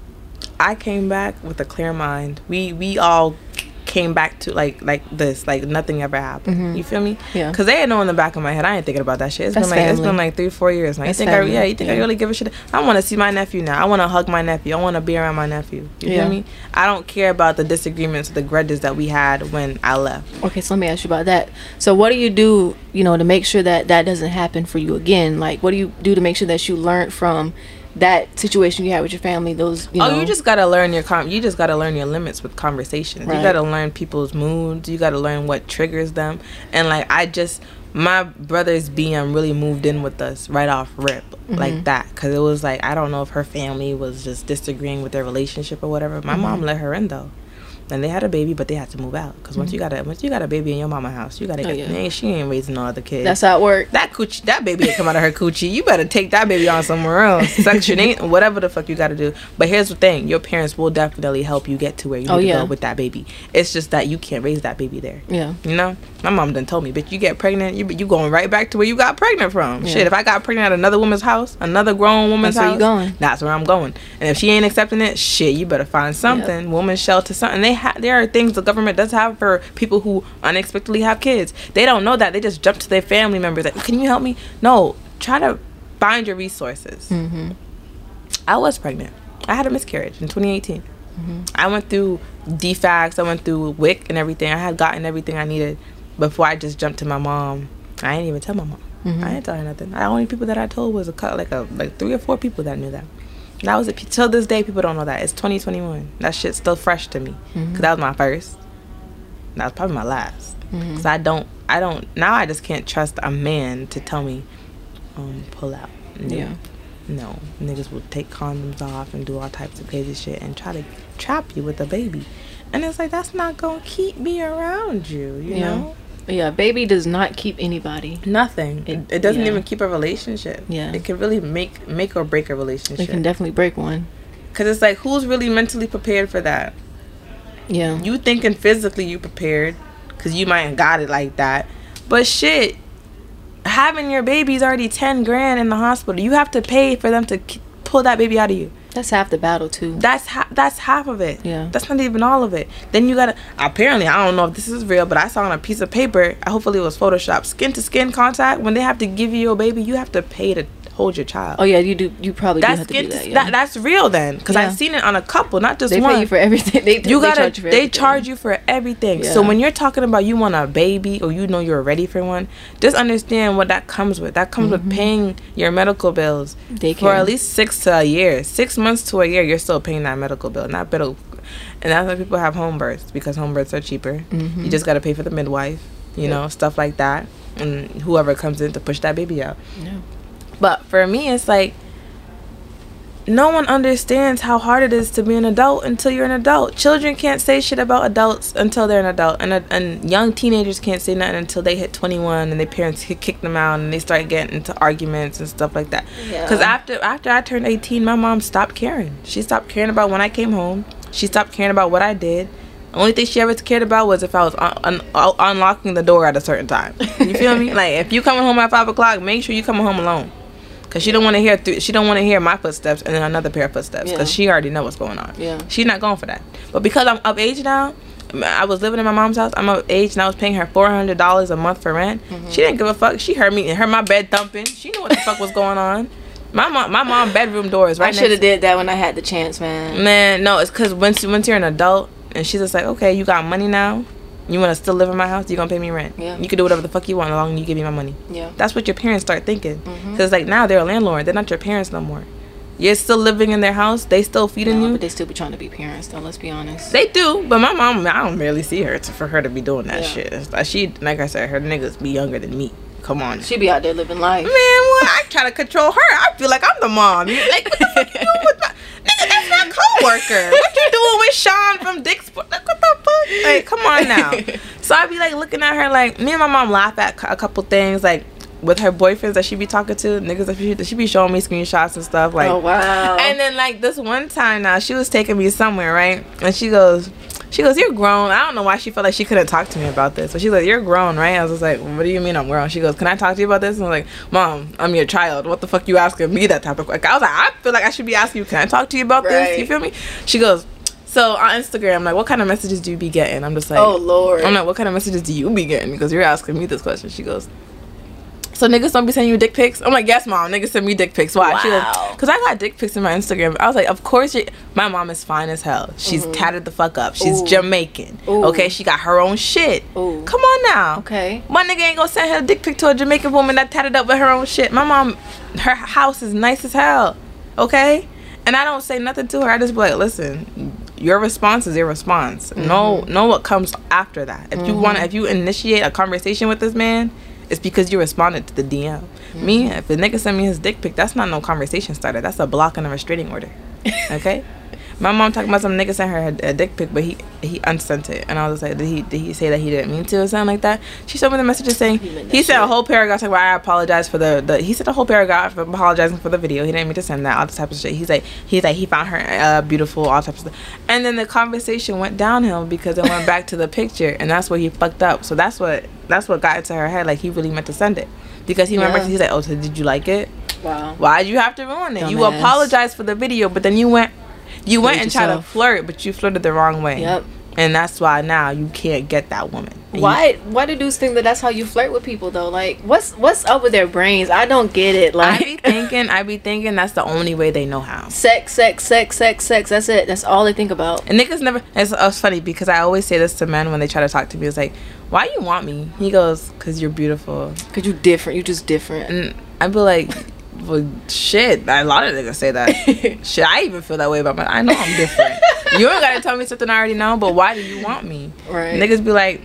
Speaker 1: I came back with a clear mind. We we all came back to like like this, like nothing ever happened.
Speaker 2: Mhm.
Speaker 1: You feel me?
Speaker 2: Yeah.
Speaker 1: Cause they had know in the back of my head. I ain't thinking about that shit. It's
Speaker 2: That's
Speaker 1: been like it's
Speaker 2: family.
Speaker 1: been like three, four years now. You think
Speaker 2: family.
Speaker 1: I yeah? You think I really give a shit? I want to see my nephew now. I want to hug my nephew. I want to be around my nephew. You
Speaker 2: Yeah.
Speaker 1: feel me? I don't care about the disagreements, the grudges that we had when I left.
Speaker 2: okay so let me ask you about that so what do you do you know to make sure that that doesn't happen for you again like what do you do to make sure that you learn from that situation you had with your family those you know
Speaker 1: oh, you just gotta learn your com. You just gotta learn your limits with conversations.
Speaker 2: Right.
Speaker 1: You gotta learn people's moods. You gotta learn what triggers them. And like I just, my brother's BM really moved in with us right off rip
Speaker 2: Mm-hmm.
Speaker 1: like that because it was like I don't know if her family was just disagreeing with their relationship or whatever. My
Speaker 2: Mm-hmm.
Speaker 1: mom let her in though. And they had a baby, but they had to move out because once you got a once you got a baby in your mama house, you gotta
Speaker 2: Mm-hmm. Oh,
Speaker 1: get.
Speaker 2: yeah.
Speaker 1: man, she ain't raising no other kids.
Speaker 2: That's how it works.
Speaker 1: that coochie, that baby ain't come out of her coochie. You better take that baby on somewhere else. Section whatever the fuck you got to do. But here's the thing: your parents will definitely help you get to where you need
Speaker 2: Oh,
Speaker 1: to go with that baby. It's just that you can't raise that baby there.
Speaker 2: Yeah.
Speaker 1: You know, my mom done told me, bitch, you get pregnant, you you going right back to where you got pregnant from.
Speaker 2: Yeah.
Speaker 1: Shit, if I got pregnant at another woman's house, another grown woman's
Speaker 2: That's where you going.
Speaker 1: That's where I'm going. And if she ain't accepting it, shit, you better find something, woman's shelter, something. They have there are things the government does have for people who unexpectedly have kids. They don't know that. They just jump to their family members. Like, can you help me? No, try to find your resources.
Speaker 2: Mm-hmm.
Speaker 1: I was pregnant. I had a miscarriage in 2018. I went through DFACS, I went through WIC and everything. I had gotten everything I needed before I just jumped to my mom. I didn't even tell my mom. I didn't tell her nothing. The only people that I told was a like a like three or four people that knew that. That was it. Till this day, people don't know that. It's 2021. That shit's still fresh to me. Cause that was my first. That was probably my last. Cause I don't, I don't. Now I just can't trust a man to tell me, um, pull out. No.
Speaker 2: Yeah.
Speaker 1: No, niggas will take condoms off and do all types of crazy shit and try to trap you with a baby. And it's like that's not gonna keep me around you, you
Speaker 2: Yeah.
Speaker 1: know?
Speaker 2: Yeah. Baby does not keep anybody.
Speaker 1: Nothing.
Speaker 2: It-
Speaker 1: It, doesn't
Speaker 2: yeah.
Speaker 1: even keep a relationship.
Speaker 2: Yeah.
Speaker 1: It can really make make or break a relationship.
Speaker 2: It can definitely break one.
Speaker 1: Cause it's like who's really mentally prepared for that?
Speaker 2: Yeah.
Speaker 1: You thinking physically you prepared, cause you might have got it like that, but shit, having your baby's already ten grand in the hospital. You have to pay for them to k- pull that baby out of you.
Speaker 2: That's half the battle too.
Speaker 1: That's ha- that's half of it.
Speaker 2: Yeah.
Speaker 1: That's not even all of it. Then you gotta. Apparently, I don't know if this is real, but I saw on a piece of paper. Hopefully, it was Photoshop. Skin to skin contact. When they have to give you your baby, you have to pay to hold your child.
Speaker 2: Oh yeah, you do. You probably do
Speaker 1: that's
Speaker 2: have to do that.
Speaker 1: that, that's real then, because
Speaker 2: Yeah.
Speaker 1: I've seen it on a couple, not just
Speaker 2: they
Speaker 1: one.
Speaker 2: pay you for everything. They,
Speaker 1: you
Speaker 2: they
Speaker 1: gotta.
Speaker 2: charge you for
Speaker 1: they
Speaker 2: everything.
Speaker 1: charge you for everything. So when you're talking about you want a baby or you know you're ready for one, just understand what that comes with. That comes with paying your medical bills for at least six to a year. Six months to a year, you're still paying that medical bill. Not better. And that's why people have home births because home births are cheaper.
Speaker 2: Mhm.
Speaker 1: You just gotta pay for the midwife, you
Speaker 2: Yep.
Speaker 1: know, stuff like that, and whoever comes in to push that baby out.
Speaker 2: Yeah.
Speaker 1: But for me, it's like no one understands how hard it is to be an adult until you're an adult. Children can't say shit about adults until they're an adult, and a, and young teenagers can't say nothing until they hit 21 and their parents kick them out and they start getting into arguments and stuff like that.
Speaker 2: Yeah.
Speaker 1: Because after after I turned 18, my mom stopped caring. She stopped caring about when I came home. She stopped caring about what I did. The only thing she ever cared about was if I was un- un- un- unlocking the door at a certain time. You feel me? Like if you coming home at five o'clock, make sure you coming home alone. Cause she don't want to hear th- she don't want to hear my footsteps and then another pair of footsteps.
Speaker 2: Yeah.
Speaker 1: Cause she already know what's going on.
Speaker 2: Yeah.
Speaker 1: She's not going for that. But because I'm of age now, I was living in my mom's house. I'm of age and I was paying her four hundred dollars a month for rent.
Speaker 2: Mm-hmm.
Speaker 1: She didn't give a fuck. She heard me heard my bed thumping. She knew what the fuck was going on. My mom my mom bedroom door is right
Speaker 2: I should have did that when I had the chance, man.
Speaker 1: Man, no, it's because once once you're an adult and she's just like, okay, you got money now. You want to still live in my house? You gonna pay me rent?
Speaker 2: Yeah.
Speaker 1: You can do whatever the fuck you want as long as you give me my money.
Speaker 2: Yeah.
Speaker 1: That's what your parents start thinking.
Speaker 2: Mhm.
Speaker 1: Cause like now they're a landlord. They're not your parents no more. You're still living in their house. They still feeding
Speaker 2: No,
Speaker 1: you.
Speaker 2: but they still be trying to be parents, though. Let's be honest.
Speaker 1: They do, but my mom, I don't really see her to, for her to be doing that
Speaker 2: Yeah.
Speaker 1: shit. It's like she, like I said, her niggas be younger than me. Come on,
Speaker 2: She be out there living life.
Speaker 1: man. What? I try to control her. I feel like I'm the mom. You like what the fuck you doing with my my coworker. What you doing with Sean from Dick's? Like what the fuck? Like come on now. So I'd be like looking at her like me and my mom laugh at a couple things like with her boyfriends that she be talking to niggas that she, she be showing me screenshots and stuff like
Speaker 2: oh wow.
Speaker 1: and then like this one time now, she was taking me somewhere, right? And she goes, she goes, "You're grown." I don't know why she felt like she couldn't talk to me about this. But she's like, "You're grown, right?" I was just like, "What do you mean I'm grown?" She goes, "Can I talk to you about this?" And I'm like, "Mom, I'm your child. What the fuck you asking me that type of question?" I was like, "I feel like I should be asking you, can I talk to you about this?" You feel me? She goes, "So on Instagram, like, what kind of messages do you be getting?" I'm just like,
Speaker 2: oh lord.
Speaker 1: I'm like, what kind of messages do you be getting? Because you're asking me this question. She goes, so niggas don't be sending you dick pics? I'm like, yes, mom. Niggas send me dick pics. Why? She
Speaker 2: Wow.
Speaker 1: because I got dick pics in my Instagram. I was like, of course. My mom is fine as hell. She's tatted the fuck up. She's
Speaker 2: Mm-hmm. Ooh.
Speaker 1: Jamaican.
Speaker 2: Ooh.
Speaker 1: Okay, she got her own shit.
Speaker 2: Ooh.
Speaker 1: Come on now.
Speaker 2: Okay.
Speaker 1: My nigga ain't gonna send her a dick pic to a Jamaican woman that tatted up with her own shit. My mom, her house is nice as hell. Okay? And I don't say nothing to her. I just be like, listen, your response is your response. Know know what comes after that. If you want if you initiate a conversation with this man, it's because you responded to the DM. Me, if the nigga send me his dick pic, that's not no conversation starter. That's a block and a restraining order. Okay? My mom talking about some nigga sent her a, a dick pic, but he he unsent it, and I was like, did he did he say that he didn't mean to or something like that? She showed me the messages saying
Speaker 2: He
Speaker 1: he said a whole paragraph talking about I apologize for the, the he said a whole paragraph apologizing for the video. He didn't mean to send that all this type of shit. He's like he's like he found her uh, beautiful all types of stuff, and then the conversation went downhill because it went back to the picture, and that's where he fucked up. So that's what that's what got into her head. Like he really meant to send it because he
Speaker 2: Yeah.
Speaker 1: he's like oh so did you like it?
Speaker 2: Wow.
Speaker 1: Why'd you have to ruin it? You
Speaker 2: Dumbass.
Speaker 1: apologized for the video, but then you went, you went and tried to flirt, but you flirted the wrong way.
Speaker 2: Yep.
Speaker 1: And that's why now you can't get that woman. And you-
Speaker 2: Why? Why do dudes think that that's how you flirt with people though? Like, what's what's up with their brains? I don't get it.
Speaker 1: Like, I be thinking, I be thinking that's the only way they know how.
Speaker 2: sex, sex, sex, sex, sex. That's it. That's all they think about.
Speaker 1: And niggas never. It's, it's funny because I always say this to men when they try to talk to me. It's like, why you want me? He goes, cause you're beautiful.
Speaker 2: Cause you're different. You just different.
Speaker 1: And I'd be like, well, shit. A lot of niggas say that. shit, I even feel that way about my. I know I'm different. you don't gotta tell me something I already know. But why do you want me?
Speaker 2: Right.
Speaker 1: Niggas be like,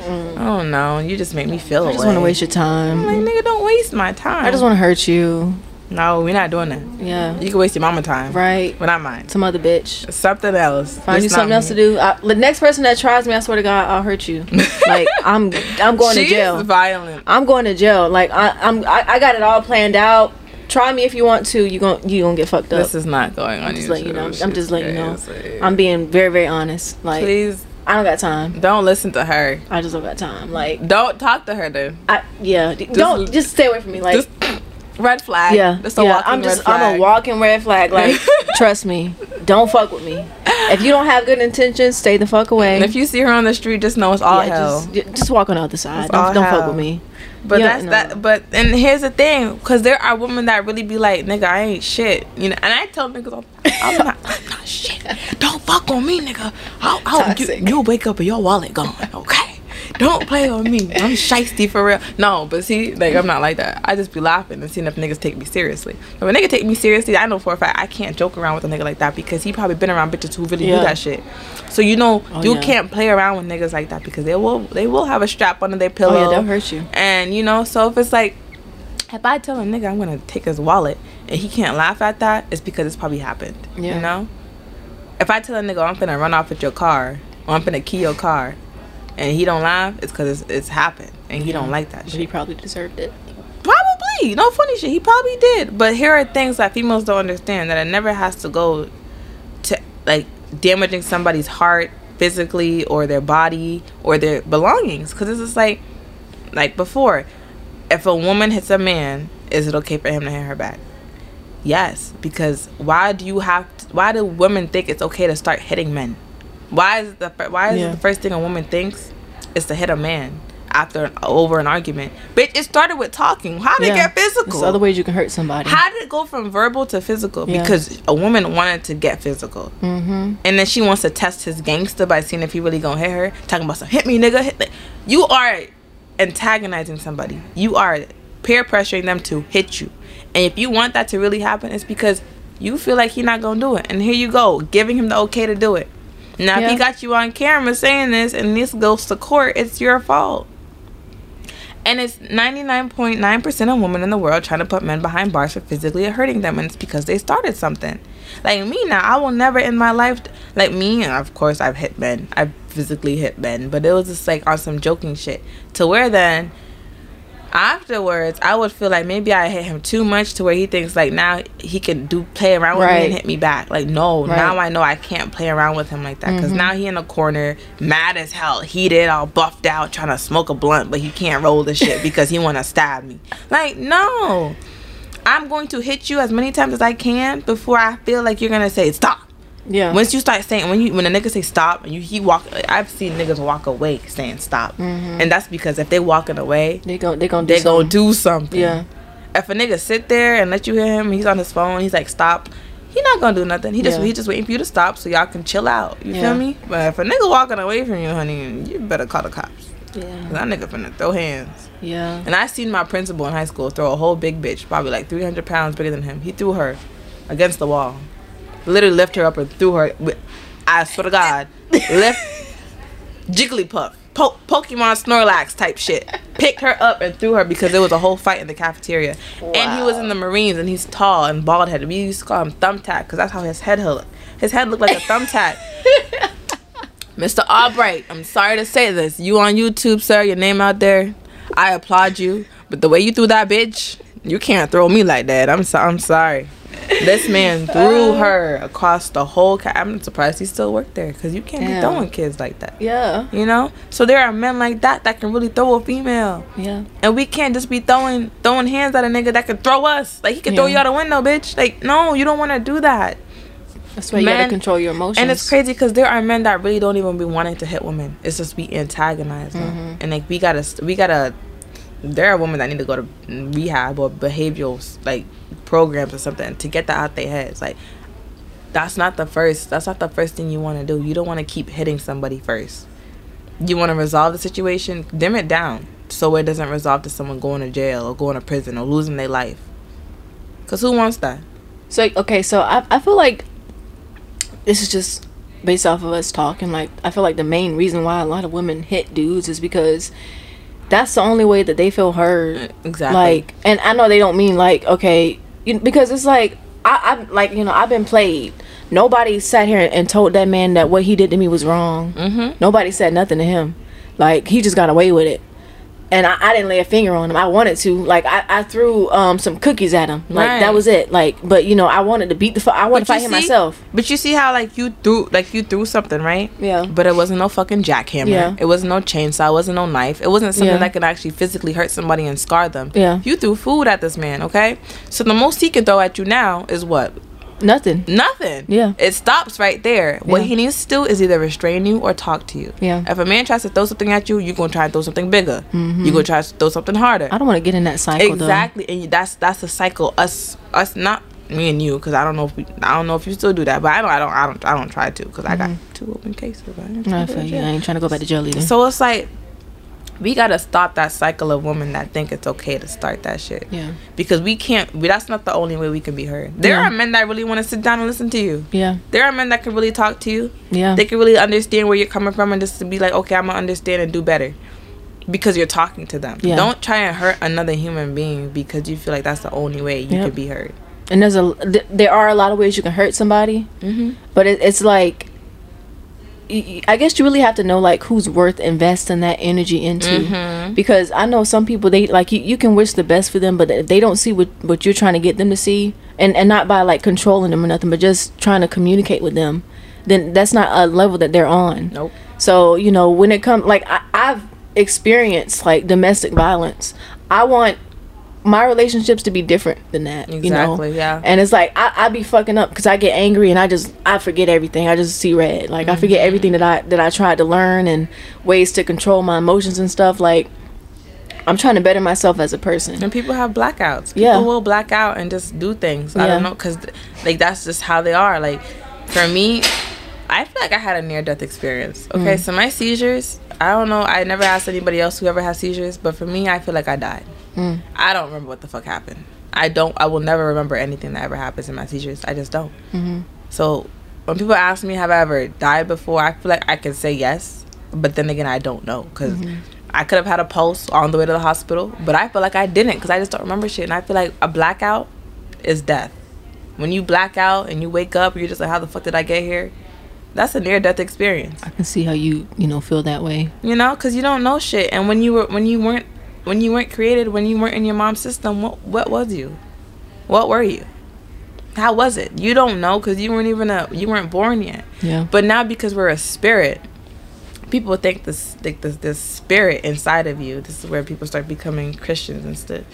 Speaker 1: mm. I don't know. You just make me feel
Speaker 2: I just want to waste your
Speaker 1: I'm like,
Speaker 2: time.
Speaker 1: nigga, don't waste my time.
Speaker 2: I just want to hurt you.
Speaker 1: No, we're not doing that.
Speaker 2: Yeah.
Speaker 1: You can waste your mama time.
Speaker 2: Right.
Speaker 1: But not mine.
Speaker 2: Some other bitch.
Speaker 1: Something else.
Speaker 2: Find you something
Speaker 1: not
Speaker 2: else to do. I, the next person that tries me, I swear to God, I'll hurt you. like I'm, I'm going to jail.
Speaker 1: violent.
Speaker 2: I'm going to jail. Like I, I'm, I, I got it all planned out. Try me if you want to. You gon' you gonna get fucked up.
Speaker 1: This is not going on.
Speaker 2: I'm just letting you know. I'm just letting you know. I'm being very, very honest. Like
Speaker 1: Please
Speaker 2: I don't got time.
Speaker 1: don't listen to her.
Speaker 2: I just don't got time. Like
Speaker 1: Don't talk to her then.
Speaker 2: I, yeah. d- don't just stay away from me. Like
Speaker 1: Just red flag.
Speaker 2: yeah,
Speaker 1: Just a
Speaker 2: yeah.
Speaker 1: walking
Speaker 2: I'm just,
Speaker 1: red flag.
Speaker 2: I'm a walking red flag. Like trust me. Don't fuck with me. If you don't have good intentions, stay the fuck away.
Speaker 1: And if you see her on the street, just know it's all
Speaker 2: yeah,
Speaker 1: hell.
Speaker 2: Just, just walk on the other side.
Speaker 1: It's
Speaker 2: Don't, don't fuck with me.
Speaker 1: But
Speaker 2: Yeah,
Speaker 1: that's
Speaker 2: no.
Speaker 1: that. But and here's the thing, because there are women that really be like, "Nigga, I ain't shit," you know. And I tell niggas, all- "I'm not, I'm not shit. Don't fuck on me, nigga. I'll, I'll, you, you'll wake up and your wallet gone, okay? Don't play on me. I'm shisty for real. No, but see, like I'm not like that. I just be laughing and seeing if niggas take me seriously. But when nigga take me seriously, I know for a fact I can't joke around with a nigga like that because he probably been around bitches who really
Speaker 2: Yeah.
Speaker 1: do that shit. So you know
Speaker 2: Oh,
Speaker 1: you
Speaker 2: yeah.
Speaker 1: can't play around with niggas like that because they will they will have a strap under their pillow.
Speaker 2: Oh yeah, they'll hurt you.
Speaker 1: And you know, so if it's like, if I tell a nigga I'm gonna take his wallet and he can't laugh at that, it's because it's probably happened.
Speaker 2: Yeah.
Speaker 1: You know? If I tell a nigga I'm gonna run off with your car or I'm gonna key your car and he don't laugh, it's because it's, it's happened and he don't like that
Speaker 2: But
Speaker 1: shit.
Speaker 2: he probably deserved it.
Speaker 1: Probably. No funny shit. He probably did. But here are things that females don't understand that it never has to go to like damaging somebody's heart physically or their body or their belongings. Because it's just like, like before, if a woman hits a man, is it okay for him to hit her back? Yes, because why do you have? To, why do women think it's okay to start hitting men? Why is the why is
Speaker 2: Yeah.
Speaker 1: the first thing a woman thinks is to hit a man after over an argument? Bitch, it started with talking. How did it get physical?
Speaker 2: There's other ways you can hurt somebody.
Speaker 1: How did it go from verbal to physical?
Speaker 2: Yeah.
Speaker 1: Because a woman wanted to get physical.
Speaker 2: mm-hmm.
Speaker 1: And then she wants to test his gangster by seeing if he really gonna hit her. Talking about some hit me, nigga. Hit me. You are antagonizing somebody. You are peer pressuring them to hit you. And if you want that to really happen, it's because you feel like he not gonna do it. And here you go, giving him the okay to do it. Now if he got you on camera saying this and this goes to court, it's your fault. And it's 99.9% of women in the world trying to put men behind bars for physically hurting them. And it's because they started something. Like me now, I will never in my life, like me, and of course I've hit men. I've physically hit men. But it was just like on some joking shit. To where then, afterwards, I would feel like maybe I hit him too much to where he thinks like now he can do play around with me and hit me back. Like no,
Speaker 2: Right.
Speaker 1: now I know I can't play around with him like that because
Speaker 2: Mhm.
Speaker 1: now he in the corner, mad as hell, heated, all buffed out, trying to smoke a blunt, but he can't roll the shit because he want to stab me. Like no, I'm going to hit you as many times as I can before I feel like you're gonna say stop.
Speaker 2: Yeah.
Speaker 1: Once you start saying when you when a nigga say stop and you he walk, I've seen niggas walk away saying stop,
Speaker 2: Mhm.
Speaker 1: and that's because if they walking away,
Speaker 2: they gon' they gonna do
Speaker 1: they gonna
Speaker 2: something.
Speaker 1: do something.
Speaker 2: Yeah.
Speaker 1: If a nigga sit there and let you hear him, he's on his phone, he's like stop. He not gonna do nothing. He just
Speaker 2: Yeah.
Speaker 1: he just waiting for you to stop so y'all can chill out. You
Speaker 2: Yeah.
Speaker 1: feel me? But if a nigga walking away from you, honey, you better call the cops.
Speaker 2: Yeah.
Speaker 1: That nigga finna throw hands.
Speaker 2: Yeah.
Speaker 1: And I seen my principal in high school throw a whole big bitch, probably like 300 pounds bigger than him. He threw her against the wall. Literally lifted her up and threw her. With, I swear to God, lift Jigglypuff, po- Pokemon Snorlax type shit. Picked her up and threw her because there was a whole fight in the cafeteria. And he was in the Marines and he's tall and bald headed. We used to call him Thumbtack because that's how his head looked. His head looked like a thumbtack. Mr. Albright, I'm sorry to say this. You on YouTube, sir, your name out there. I applaud you. But the way you threw that bitch, you can't throw me like that. I'm so, I'm sorry. This man threw her across the whole. Ca- I'm surprised he still worked there because you can't
Speaker 2: Damn.
Speaker 1: be throwing kids like that.
Speaker 2: Yeah.
Speaker 1: You know. So there are men like that that can really throw a female,
Speaker 2: Yeah.
Speaker 1: and we can't just be throwing throwing hands at a nigga that could throw us. Like he can throw you out a window, bitch. Like no, you don't want to do that.
Speaker 2: That's why you gotta control your emotions.
Speaker 1: And it's crazy because there are men that really don't even be wanting to hit women. It's just we antagonize them,
Speaker 2: Mm-hmm.
Speaker 1: and like we gotta, we gotta. There are women that need to go to rehab or behavioral like programs or something to get that out their heads. Like that's not the first. That's not the first thing you want to do. You don't want to keep hitting somebody first. You want to resolve the situation, dim it down so it doesn't resolve to someone going to jail or going to prison or losing their life. Cause who wants that?
Speaker 2: So okay, so I I feel like this is just based off of us talking. Like I feel like the main reason why a lot of women hit dudes is because that's the only way that they feel heard.
Speaker 1: Exactly.
Speaker 2: Like, and I know they don't mean like okay, you, because it's like I I like you know I've been played. Nobody sat here and told that man that what he did to me was wrong.
Speaker 1: Mm-hmm.
Speaker 2: Nobody said nothing to him. Like he just got away with it. And I, I didn't lay a finger on him. I wanted to. Like I, I threw um some cookies at him. Like
Speaker 1: Right.
Speaker 2: that was it. Like but you know, I wanted to beat the fuck. I wanted to fight
Speaker 1: you
Speaker 2: him myself.
Speaker 1: But you see how like you threw like you threw something, right?
Speaker 2: Yeah.
Speaker 1: But it wasn't no fucking jackhammer.
Speaker 2: Yeah.
Speaker 1: It wasn't no chainsaw. It wasn't no knife. It wasn't something
Speaker 2: Yeah.
Speaker 1: that could actually physically hurt somebody and scar them.
Speaker 2: Yeah.
Speaker 1: You threw food at this man, okay? So the most he can throw at you now is what?
Speaker 2: Nothing.
Speaker 1: Nothing.
Speaker 2: Yeah.
Speaker 1: It stops right there. What
Speaker 2: Yeah.
Speaker 1: he needs to do is either restrain you or talk to you.
Speaker 2: Yeah.
Speaker 1: If a man tries to throw something at you, you're gonna try and throw something bigger. Mm-hmm. You're gonna try to throw something harder.
Speaker 2: I don't want to get in that cycle
Speaker 1: exactly and that's that's the cycle us us not me and you because i don't know if we i don't know if you still do that but i don't i don't i don't i don't try to because i got mm-hmm. two open cases but I ain't
Speaker 2: though.
Speaker 1: trying
Speaker 2: I feel you. I ain't trying to go back to jail either.
Speaker 1: so it's like we gotta stop that cycle of women that think it's okay to start that shit
Speaker 2: yeah.
Speaker 1: because we can't we, that's not the only way we can be heard there
Speaker 2: Yeah.
Speaker 1: are men that really want to sit down and listen to you
Speaker 2: Yeah.
Speaker 1: there are men that can really talk to you
Speaker 2: Yeah.
Speaker 1: they can really understand where you're coming from and just to be like okay i'm gonna understand and do better because you're talking to them
Speaker 2: Yeah.
Speaker 1: don't try and hurt another human being because you feel like that's the only way you
Speaker 2: Yep.
Speaker 1: can be heard
Speaker 2: and there's a th- there are a lot of ways you can hurt somebody,
Speaker 1: mm-hmm.
Speaker 2: but it, it's like I guess you really have to know like who's worth investing that energy into.
Speaker 1: Mm-hmm.
Speaker 2: Because I know some people they like you, you can wish the best for them, but if they don't see what what you're trying to get them to see, and and not by like controlling them or nothing, but just trying to communicate with them, then that's not a level that they're on.
Speaker 1: nope
Speaker 2: So you know when it comes like I, I've experienced like domestic violence. I want my relationships to be different than that. You know?
Speaker 1: Exactly, yeah.
Speaker 2: And it's like I, I be fucking up because I get angry and I just I forget everything. I just see red. Like I forget
Speaker 1: Mm-hmm.
Speaker 2: everything that I that I tried to learn and ways to control my emotions and stuff. Like I'm trying to better myself as a person.
Speaker 1: and people have blackouts people
Speaker 2: Yeah.
Speaker 1: will black out and just do things i don't know because like that's just how they are like for me i feel like i had a near-death experience okay
Speaker 2: Mm.
Speaker 1: so my seizures i don't know i never asked anybody else who ever has seizures but for me i feel like i died
Speaker 2: Mm.
Speaker 1: i don't remember what the fuck happened. I don't i will never remember anything that ever happens in my seizures. I just don't.
Speaker 2: Mhm.
Speaker 1: so when people ask me have i ever died before? I feel like i can say yes but then again i don't know because
Speaker 2: Mm-hmm.
Speaker 1: i could have had a pulse on the way to the hospital but i feel like i didn't because i just don't remember shit. And i feel like a blackout is death. When you black out and you wake up you're just like how the fuck did i get here? That's a near death experience.
Speaker 2: I can see how you you know feel that way.
Speaker 1: you know because you don't know shit. And when you were when you weren't when you weren't created when you weren't in your mom's system what what was you what were you how was it you don't know because you weren't even a you weren't born yet
Speaker 2: Yeah.
Speaker 1: but now because we're a spirit, people think this think this this spirit inside of you. This is where people start becoming Christians instead.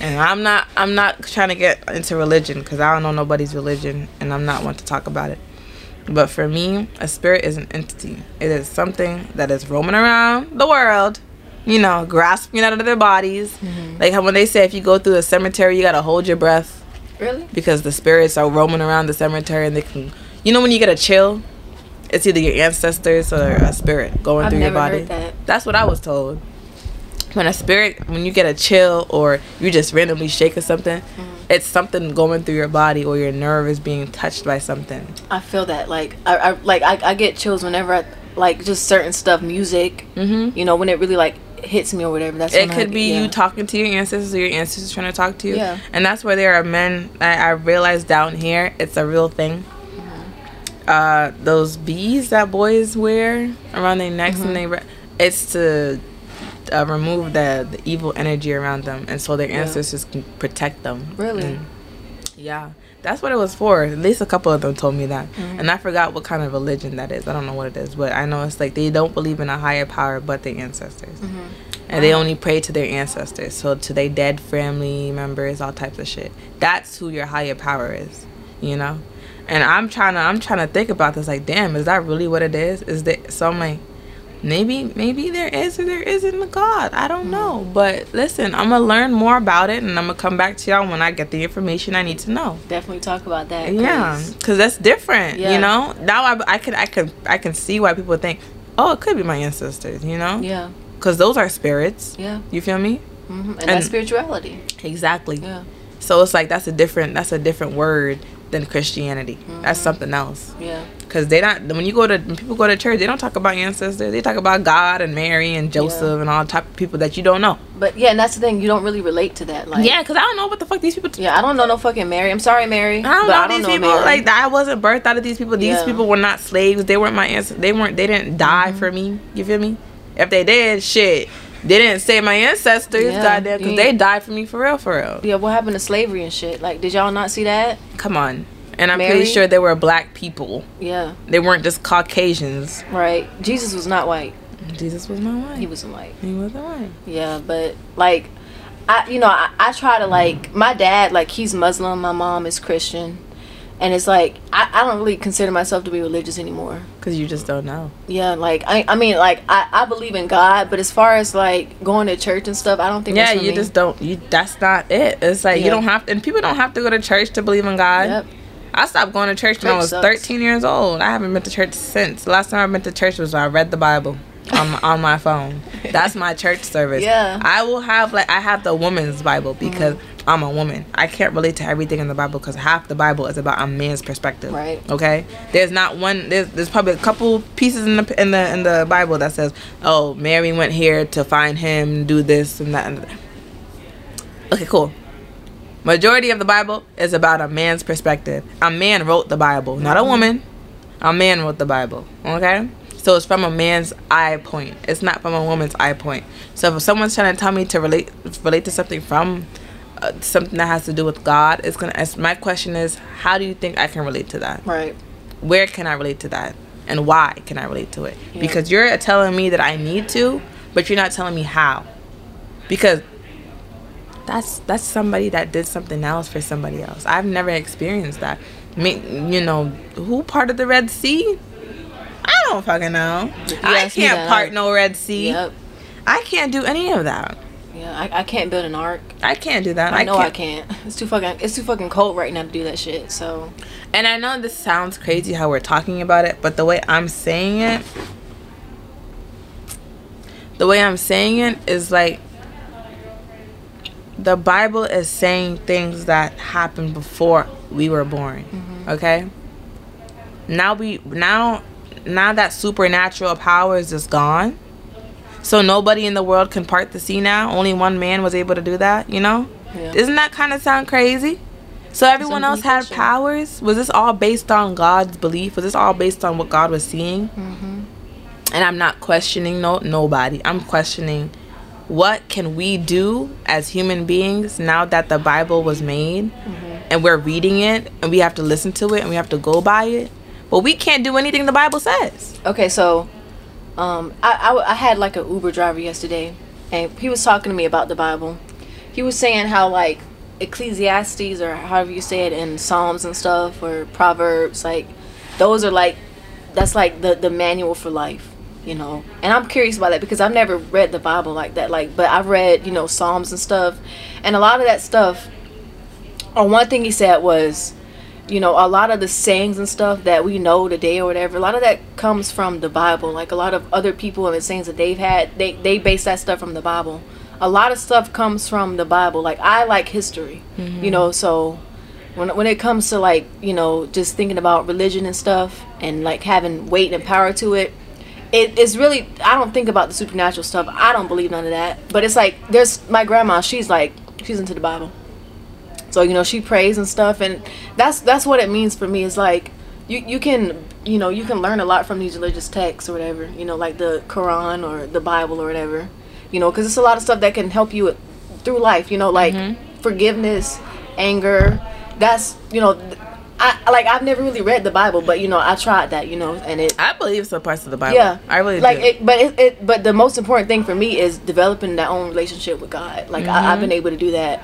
Speaker 1: And I'm not I'm not trying to get into religion because I don't know nobody's religion and I'm not one to talk about it. But for me, a spirit is an entity. It is something that is roaming around the world, you know, grasping out of their bodies. Like when they say if you go through a cemetery, you gotta hold your breath
Speaker 2: Really?
Speaker 1: because the spirits are roaming around the cemetery and they can you know when you get a chill it's either your ancestors or a spirit going
Speaker 2: I've
Speaker 1: through your body
Speaker 2: that.
Speaker 1: that's what i was told when a spirit when you get a chill or you just randomly shake or something
Speaker 2: Mm-hmm.
Speaker 1: it's something going through your body or your nerve is being touched by something
Speaker 2: I feel that like I, I like I, I get chills whenever I like just certain stuff, music.
Speaker 1: mm-hmm.
Speaker 2: You know when it really like hits me or whatever. That's
Speaker 1: it could
Speaker 2: I,
Speaker 1: be
Speaker 2: yeah.
Speaker 1: you talking to your ancestors or your ancestors trying to talk to you
Speaker 2: Yeah.
Speaker 1: and that's where there are men I, I realize down here it's a real thing uh, those bees that boys wear around their necks and they re- it's to uh, remove the, the evil energy around them and so their
Speaker 2: Yeah.
Speaker 1: ancestors can protect them
Speaker 2: Really?
Speaker 1: And- yeah that's what it was for. At least a couple of them told me that.
Speaker 2: Mm-hmm.
Speaker 1: and i forgot what kind of religion that is. I don't know what it is but i know it's like they don't believe in a higher power but their ancestors.
Speaker 2: Mm-hmm.
Speaker 1: and they only pray to their ancestors so to their dead family members all types of shit. That's who your higher power is you know? And i'm trying to i'm trying to think about this like damn is that really what it is? Is that so i'm like maybe maybe there is or there isn't a god i don't know but listen i'm gonna learn more about it and i'm gonna come back to y'all when i get the information i need to know
Speaker 2: Definitely talk about that.
Speaker 1: Yeah, because that's different
Speaker 2: Yeah.
Speaker 1: you know now I, I can i can i can see why people think oh it could be my ancestors you know
Speaker 2: Yeah.
Speaker 1: because those are spirits
Speaker 2: Yeah.
Speaker 1: you feel me
Speaker 2: mm-hmm. And,
Speaker 1: And-
Speaker 2: that's spirituality.
Speaker 1: exactly
Speaker 2: Yeah.
Speaker 1: so it's like that's a different that's a different word than christianity that's something else
Speaker 2: Yeah.
Speaker 1: Because they don't. when you go to when people go to church they don't talk about ancestors they talk about god and mary and joseph and all type of people that you don't know
Speaker 2: But yeah, and that's the thing. You don't really relate to that. Like,
Speaker 1: yeah because i don't know what the fuck these people
Speaker 2: Yeah, I don't know no fucking Mary. I'm sorry, Mary.
Speaker 1: I don't
Speaker 2: but
Speaker 1: know
Speaker 2: I don't
Speaker 1: these
Speaker 2: know
Speaker 1: people.
Speaker 2: Mary.
Speaker 1: Like I wasn't birthed out of these people. These
Speaker 2: Yeah.
Speaker 1: people were not slaves. They weren't my ancestors. They weren't. They didn't die
Speaker 2: Mm-hmm.
Speaker 1: for me. You feel me? If they did, shit, they didn't say my ancestors.
Speaker 2: Yeah.
Speaker 1: Goddamn, because they died for me for real, for real.
Speaker 2: yeah, what happened to slavery and shit? Like, did y'all not see that?
Speaker 1: Come on. And I'm
Speaker 2: Mary?
Speaker 1: pretty sure they were black people.
Speaker 2: Yeah,
Speaker 1: They weren't just Caucasians.
Speaker 2: right. Jesus was not white.
Speaker 1: Jesus was not white.
Speaker 2: He wasn't white.
Speaker 1: He wasn't white.
Speaker 2: Yeah, but like, I you know I, I try to like my dad like he's Muslim, my mom is Christian, and it's like I, I don't really consider myself to be religious anymore.
Speaker 1: Because you just don't know.
Speaker 2: Yeah, like I I mean like I, I believe in God, but as far as like going to church and stuff, I don't think
Speaker 1: Yeah,
Speaker 2: that's
Speaker 1: you
Speaker 2: me.
Speaker 1: just don't. You that's not it. It's like you don't have to. And people don't have to go to church to believe in God.
Speaker 2: Yep.
Speaker 1: I stopped going to church when I was
Speaker 2: sucks.
Speaker 1: 13 years old. I haven't been to church since. The last time I went to church was when I read the Bible on my, on my phone. That's my church service.
Speaker 2: Yeah.
Speaker 1: I will have like I have the woman's Bible mm-hmm. because I'm a woman. I can't relate to everything in the Bible because half the Bible is about a man's perspective.
Speaker 2: Right.
Speaker 1: Okay. There's not one. There's, there's probably a couple pieces in the in the in the Bible that says, "Oh, Mary went here to find him, do this and that." And that. Okay, cool. Majority of the Bible is about a man's perspective. A man wrote the Bible, not a woman. A man wrote the Bible. Okay? So it's from a man's eye point. It's not from a woman's eye point. So if someone's trying to tell me to relate relate to something from uh, something that has to do with God, it's gonna. It's, my question is, how do you think I can relate to that?
Speaker 2: Right.
Speaker 1: Where can I relate to that, and why can I relate to it?
Speaker 2: Yeah.
Speaker 1: Because you're telling me that I need to, but you're not telling me how. Because that's that's somebody that did something else for somebody else. I've never experienced that. Me, you know, who part of the Red Sea? I don't fucking know. I can't part no Red Sea.
Speaker 2: Yep.
Speaker 1: I can't do any of that.
Speaker 2: Yeah, I, I can't build an ark.
Speaker 1: I can't do that.
Speaker 2: I know I can't. It's too fucking it's too fucking cold right now to do that shit. So
Speaker 1: And I know this sounds crazy how we're talking about it, but the way I'm saying it, the way I'm saying it is like the Bible is saying things that happened before we were born. Okay? Now we now now that supernatural power is just gone. So nobody in the world can part the sea now. Only one man was able to do that, you know?
Speaker 2: yeah.
Speaker 1: Doesn't that kind of sound crazy? So everyone else had powers. Was this all based on God's belief? Was this all based on what God was seeing?
Speaker 2: Mm-hmm.
Speaker 1: And I'm not questioning no nobody. I'm questioning what can we do as human beings now that the Bible was made
Speaker 2: Mm-hmm.
Speaker 1: and we're reading it and we have to listen to it and we have to go by it. But we can't do anything the Bible says.
Speaker 2: Okay, so um, I, I, I had like an Uber driver yesterday, and he was talking to me about the Bible. He was saying how like Ecclesiastes or however you say it in Psalms and stuff or Proverbs, like those are like that's like the the manual for life, you know. And I'm curious about that because I've never read the Bible like that. Like, but I've read you know Psalms and stuff, and a lot of that stuff. Or one thing he said was you know, a lot of the sayings and stuff that we know today or whatever, a lot of that comes from the Bible. Like a lot of other people and the sayings that they've had, they they base that stuff from the Bible. A lot of stuff comes from the Bible. Like I like history, you mm-hmm. know, so when when it comes to like you know just thinking about religion and stuff and like having weight and power to it. It is really I don't think about the supernatural stuff. I don't believe none of that. But it's like there's my grandma. She's like she's into the Bible. So you know she prays and stuff, and that's that's what it means for me. Is like you you can you know, you can learn a lot from these religious texts or whatever, you know, like the Quran or the Bible or whatever, you know, because it's a lot of stuff that can help you through life, you know, like
Speaker 1: Mm-hmm.
Speaker 2: forgiveness, anger. That's, you know, I like I've never really read the Bible, but you know, I tried that, you know, and it
Speaker 1: I believe some parts of the Bible.
Speaker 2: yeah,
Speaker 1: I really
Speaker 2: like
Speaker 1: do.
Speaker 2: it. But it, it, but the most important thing for me is developing that own relationship with God. Like I, I've been
Speaker 1: Mm-hmm.
Speaker 2: able to do that,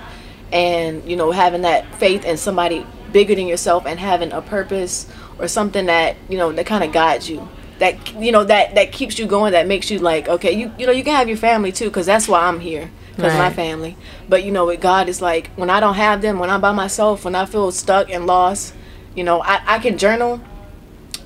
Speaker 2: and you know, having that faith in somebody bigger than yourself, and having a purpose or something that you know that kind of guides you. That you know that that keeps you going. That makes you like okay, you you know you can have your family too, because that's why I'm here. Because my family, but you know, with God, it's like when I don't have them, when I'm by myself, when I feel stuck and lost, you know, I, I can journal,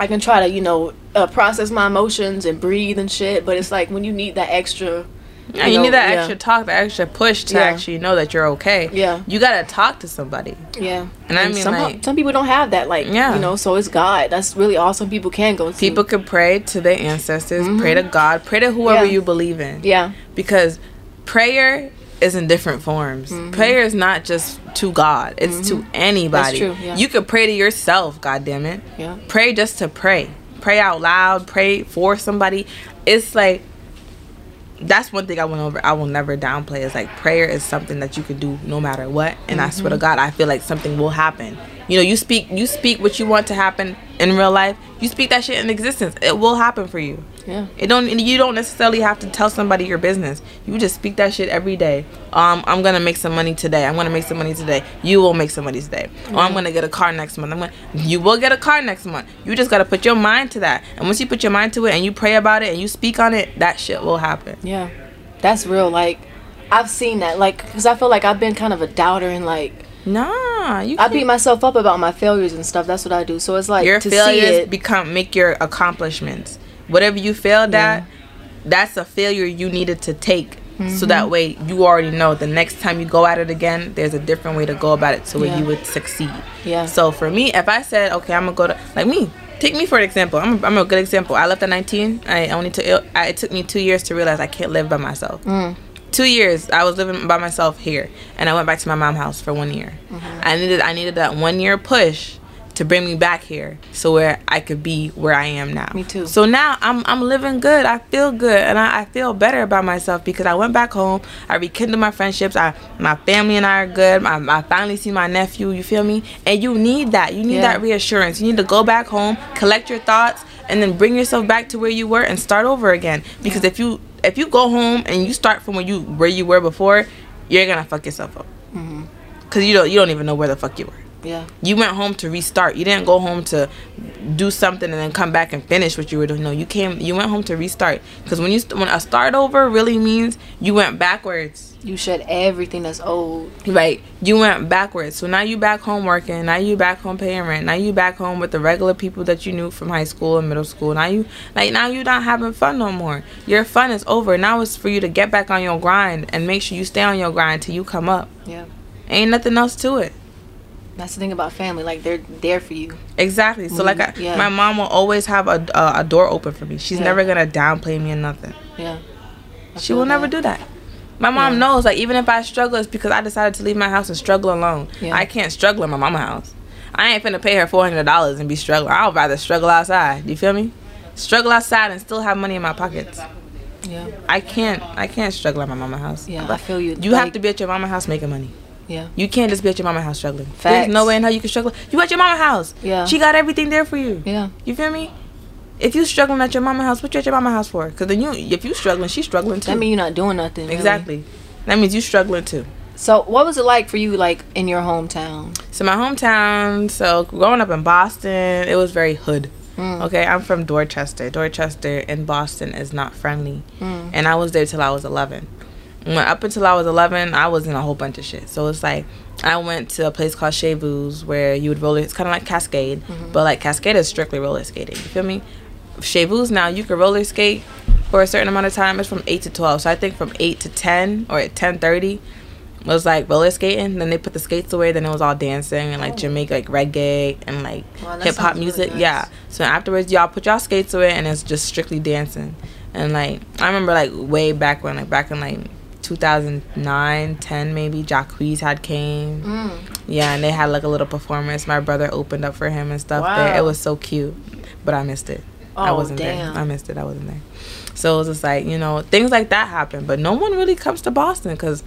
Speaker 2: I can try to, you know, uh, process my emotions and breathe and shit. But it's like when you need that extra.
Speaker 1: Yeah, you
Speaker 2: know,
Speaker 1: need that
Speaker 2: yeah.
Speaker 1: extra talk, that extra push to
Speaker 2: Yeah.
Speaker 1: actually know that you're okay.
Speaker 2: Yeah.
Speaker 1: You gotta talk to somebody.
Speaker 2: Yeah.
Speaker 1: And I mean,
Speaker 2: some,
Speaker 1: like-
Speaker 2: some people don't have that. Like,
Speaker 1: Yeah.
Speaker 2: you know, so it's God. That's really all some people can go to.
Speaker 1: People can pray to their ancestors, pray to God, pray to whoever
Speaker 2: Mm-hmm. Yeah.
Speaker 1: you believe in.
Speaker 2: Yeah.
Speaker 1: Because prayer is in different forms. Prayer is not just to God, it's to anybody.
Speaker 2: Mm-hmm. true, yeah.
Speaker 1: You could pray to yourself, God damn it.
Speaker 2: Yeah.
Speaker 1: Pray just to pray. Pray out loud, pray for somebody. It's like that's one thing I will over. I will never downplay is like prayer is something that you can do no matter what. And I
Speaker 2: Mm-hmm.
Speaker 1: swear to God, I feel like something will happen. You know, you speak you speak what you want to happen in real life. You speak that shit in existence. It will happen for you.
Speaker 2: Yeah.
Speaker 1: It don't you don't necessarily have to tell somebody your business. You just speak that shit every day. Um, I'm gonna make some money today. I'm gonna make some money today. You will make some money today. Or I'm gonna get a car next month. I'm gonna you will get a car next month. You just gotta put your mind to that. And once you put your mind to it and you pray about it and you speak on it, that shit will happen.
Speaker 2: Yeah. That's real. Like, I've seen that. Like, because I feel like I've been kind of a doubter and like,
Speaker 1: Nah, you
Speaker 2: I beat myself up about my failures and stuff. That's what I do. So it's like
Speaker 1: your
Speaker 2: to see
Speaker 1: failures
Speaker 2: it.
Speaker 1: become make your accomplishments. Whatever you failed at, that's a failure you needed to take. So
Speaker 2: Mm-hmm.
Speaker 1: that way you already know the next time you go at it again, there's a different way to go about it so where
Speaker 2: Yeah.
Speaker 1: you would succeed.
Speaker 2: Yeah.
Speaker 1: So for me, if I said, okay, I'm gonna go to like me, take me for an example. I'm a, I'm a good example. I left at 19. I only took I, it took me two years to realize I can't live by myself.
Speaker 2: Mm.
Speaker 1: Two years I was living by myself here, and I went back to my mom's house for one year.
Speaker 2: Mm-hmm.
Speaker 1: I needed I needed that one year push to bring me back here, so where I could be where I am now.
Speaker 2: Me too.
Speaker 1: So now I'm I'm living good. I feel good, and I, I feel better about myself because I went back home. I rekindled my friendships. I my family and I are good. I, I finally see my nephew. You feel me? And you need that. You need
Speaker 2: Yeah.
Speaker 1: that reassurance. You need to go back home, collect your thoughts, and then bring yourself back to where you were and start over again. Because if you if you go home and you start from where you where you were before, you're gonna fuck yourself up.
Speaker 2: Mm-hmm.
Speaker 1: Cause you don't you don't even know where the fuck you were.
Speaker 2: Yeah.
Speaker 1: You went home to restart. You didn't go home to do something and then come back and finish what you were doing. No, you came. You went home to restart. Because when you st- when a start over really means you went backwards.
Speaker 2: You shed everything that's old.
Speaker 1: Right. You went backwards. So now you back home working. Now you back home paying rent. Now you back home with the regular people that you knew from high school and middle school. Now you like now you not having fun no more. Your fun is over. Now it's for you to get back on your grind and make sure you stay on your grind till you come up.
Speaker 2: Yeah.
Speaker 1: Ain't nothing else to it.
Speaker 2: That's the thing about family. Like they're there for you.
Speaker 1: Exactly. So like, I,
Speaker 2: Mhm, yeah.
Speaker 1: my mom will always have a, a a door open for me. She's
Speaker 2: Yeah.
Speaker 1: never gonna downplay me or nothing.
Speaker 2: Yeah. I
Speaker 1: She will never do that. My mom
Speaker 2: Yeah.
Speaker 1: knows like even if I struggle, it's because I decided to leave my house and struggle alone.
Speaker 2: Yeah.
Speaker 1: I can't struggle in my mama house. I ain't finna pay her four hundred dollars and be struggling. I'd rather struggle outside. Do you feel me? Struggle outside and still have money in my pockets.
Speaker 2: Yeah.
Speaker 1: I can't. I can't struggle at my mama house.
Speaker 2: Yeah. I feel you.
Speaker 1: You have to be at your mama house making money.
Speaker 2: Yeah.
Speaker 1: You can't just be at your mama house struggling.
Speaker 2: Facts.
Speaker 1: There's no way in hell you can struggle. You at your mama house.
Speaker 2: Yeah.
Speaker 1: She got everything there for you.
Speaker 2: Yeah.
Speaker 1: You feel me? If you struggling at your mama house, what you at your mama house for? Because then you, if you struggling, she's struggling too.
Speaker 2: That mean you're not doing nothing. really.
Speaker 1: exactly. That means you struggling too.
Speaker 2: So what was it like for you, like in your hometown?
Speaker 1: So my hometown. So growing up in Boston, it was very hood.
Speaker 2: Mm.
Speaker 1: Okay, I'm from Dorchester. Dorchester in Boston is not friendly,
Speaker 2: Mm.
Speaker 1: and I was there till I was 11. When, up until I was 11, I was in a whole bunch of shit. So it's like I went to a place called Chez Vous where you would roller. It's kind of like Cascade,
Speaker 2: Mm-hmm.
Speaker 1: but like Cascade is strictly roller skating. You feel me? Chez Vous now you can roller skate for a certain amount of time. It's from eight to 12. So I think from eight to 10 or at 10:30 was like roller skating. Then they put the skates away. Then it was all dancing and like Jamaica like reggae and like
Speaker 2: Wow,
Speaker 1: hip hop
Speaker 2: really
Speaker 1: music.
Speaker 2: nice.
Speaker 1: Yeah. So afterwards, y'all put y'all skates away and it's just strictly dancing. And like I remember like way back when, like back in like 2009, 10 maybe. Jacquees had came.
Speaker 2: Mm.
Speaker 1: Yeah, and they had like a little performance. My brother opened up for him and stuff there. It was so cute, but I missed it. I
Speaker 2: Oh,
Speaker 1: wasn't
Speaker 2: damn.
Speaker 1: there. I missed it. I wasn't there. So it was just like you know things like that happen, but no one really comes to Boston because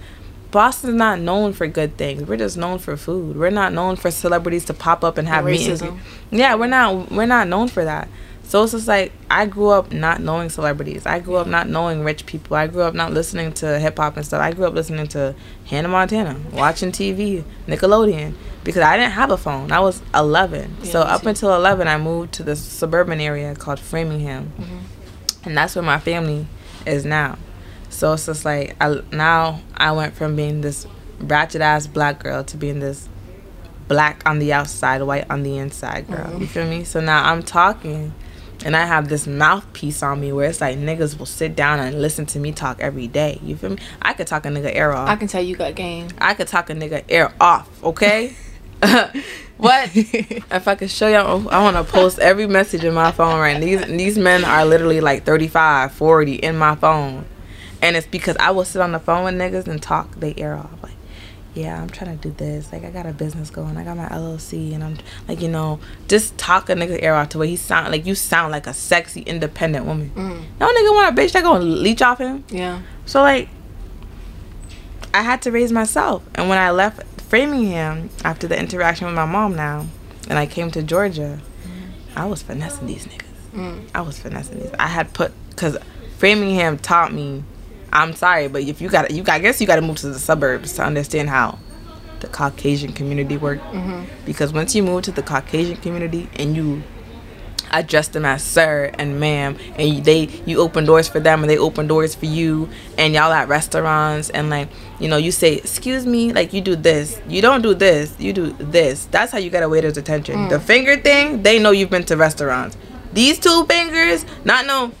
Speaker 1: Boston's not known for good things. We're just known for food. We're not known for celebrities to pop up and have meetings.
Speaker 2: racism.
Speaker 1: Yeah, we're not. We're not known for that. So it's just like I grew up not knowing celebrities. I grew up not knowing rich people. I grew up not listening to hip hop and stuff. I grew up listening to Hannah Montana, watching TV, Nickelodeon, because I didn't have a phone. I was 11. so
Speaker 2: Yeah, me
Speaker 1: up
Speaker 2: too.
Speaker 1: until 11, I moved to this suburban area called Framingham,
Speaker 2: Mm-hmm.
Speaker 1: and that's where my family is now. So it's just like I now I went from being this ratchet ass black girl to being this black on the outside, white on the inside girl.
Speaker 2: Mhm.
Speaker 1: You feel me? So now I'm talking and I have this mouthpiece on me where it's like niggas will sit down and listen to me talk every day. You feel me? I could talk a nigga air off.
Speaker 2: I can tell you got game.
Speaker 1: I could talk a nigga air off, okay? what? if I could show y'all, I want to post every message in my phone right. These these men are literally like 35, 40 in my phone, and it's because I will sit on the phone with niggas and talk they air off. Like, yeah, I'm trying to do this. Like, I got a business going. I got my LLC, and I'm like, you know, just talk a nigga ear off to where he sound like you sound like a sexy, independent woman.
Speaker 2: Mm.
Speaker 1: No nigga want a bitch that gonna leech off him.
Speaker 2: Yeah.
Speaker 1: So like I had to raise myself. And when I left Framingham after the interaction with my mom now and I came to Georgia, I was finessing these niggas.
Speaker 2: Mm.
Speaker 1: I was finessing these. I had put cuz Framingham taught me I'm sorry, but if you got you got, I guess you got to move to the suburbs to understand how the Caucasian community work.
Speaker 2: Mm-hmm.
Speaker 1: because once you move to the Caucasian community and you address them as sir and ma'am and they you open doors for them and they open doors for you and y'all at restaurants and like you know you say excuse me like you do this. You don't do this. You do this. That's how you get a waiter's attention. The finger thing they know you've been to restaurants. These two fingers not no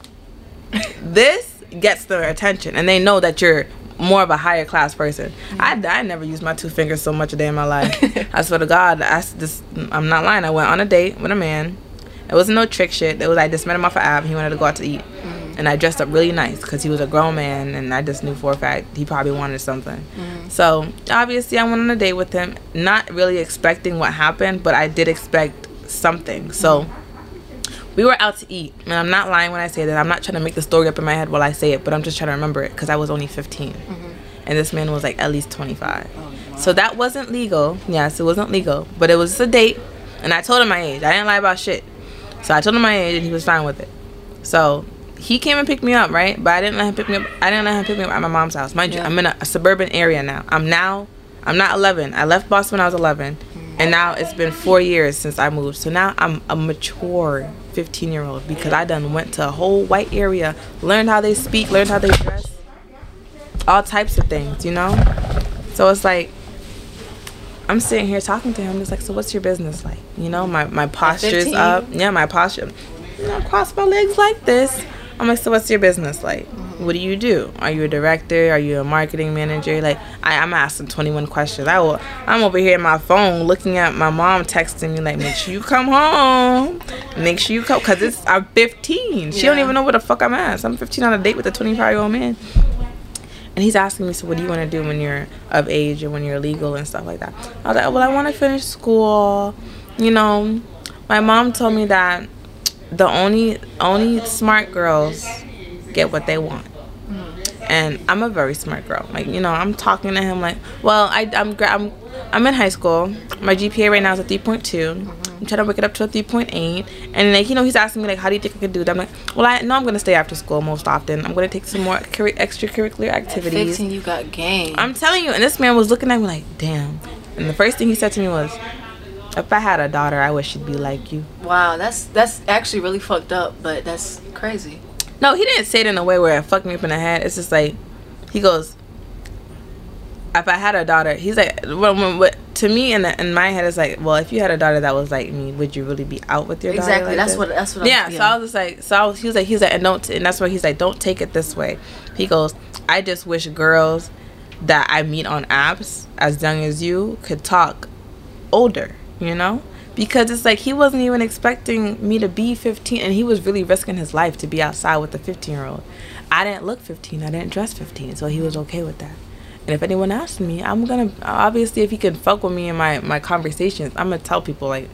Speaker 1: this gets their attention and they know that you're more of a higher class person. Mm-hmm. I, I never used my two fingers so much a day in my life. I swear to God, I this I'm not lying. I went on a date with a man. It wasn't no trick shit. It was I just met him off an app. He wanted to go out to eat, mm-hmm. and I dressed up really nice because he was a grown man, and I just knew for a fact he probably wanted something. Mm-hmm. So obviously, I went on a date with him, not really expecting what happened, but I did expect something. So we were out to eat, and I'm not lying when I say that. I'm not trying to make the story up in my head while I say it, but I'm just trying to remember it because I was only 15, mm-hmm. and this man was like at least 25. So that wasn't legal. Yes, it wasn't legal, but it was a date, and I told him my age. I didn't lie about shit. So I told him my age, and he was fine with it. So he came and picked me up, right? But I didn't let him pick me up. I didn't let him pick me up at my mom's house. Mind you, I'm in a, a suburban area now. I'm now, I'm not 11. I left Boston when I was 11, and mm. now it's been four years since I moved. So now I'm a mature 15 year old because I done went to a whole white area, learned how they speak, learned how they dress, all types of things, you know. So it's like I'm sitting here talking to him. It's like, so what's your business like? You know, my my posture's
Speaker 2: 15?
Speaker 1: up. Yeah, my posture. You know, cross my legs like this. I'm like, so what's your business like? What do you do? Are you a director? Are you a marketing manager? Like, I, I'm asking 21 questions. I will. I'm over here in my phone looking at my mom texting me like, make sure you come home. Make sure you come, cause it's I'm 15. She don't even know where the fuck I'm at. So I'm 15 on a date with a 25 year old man. And he's asking me, so what do you want to do when you're of age and when you're legal and stuff like that? I was like, well, I want to finish school. You know, my mom told me that the only only smart girls get what they want. And I'm a very smart girl. Like you know, I'm talking to him like, well, I, I'm I'm I'm in high school. My GPA right now is a 3.2. I'm trying to work it up to a 3.8. And like you know, he's asking me like, how do you think I could do that? I'm like, well, I know I'm gonna stay after school most often. I'm gonna take some more curri- extracurricular activities.
Speaker 2: 15, you got game.
Speaker 1: I'm telling you, and this man was looking at me like, damn. And the first thing he said to me was, if I had a daughter, I wish she'd be like you.
Speaker 2: wow, that's that's actually really fucked up, but that's crazy.
Speaker 1: No, he didn't say it in a way where it fucked me up in the head. It's just like, he goes, if I had a daughter, he's like, well, when, what, to me in, the, in my head, it's like, well, if you had a daughter that was like me, would you really be out with your daughter?
Speaker 2: Exactly.
Speaker 1: like
Speaker 2: that's
Speaker 1: this?
Speaker 2: what that's what. I'm,
Speaker 1: yeah, so I was just like, so I was, he was like, he's like, and don't, and that's why he's like, don't take it this way. He goes, I just wish girls that I meet on apps as young as you could talk older, you know, because it's like he wasn't even expecting me to be 15 and he was really risking his life to be outside with a 15 year old i didn't look 15 i didn't dress 15 so he was okay with that and if anyone asks me i'm gonna obviously if he can fuck with me in my my conversations i'm gonna tell people like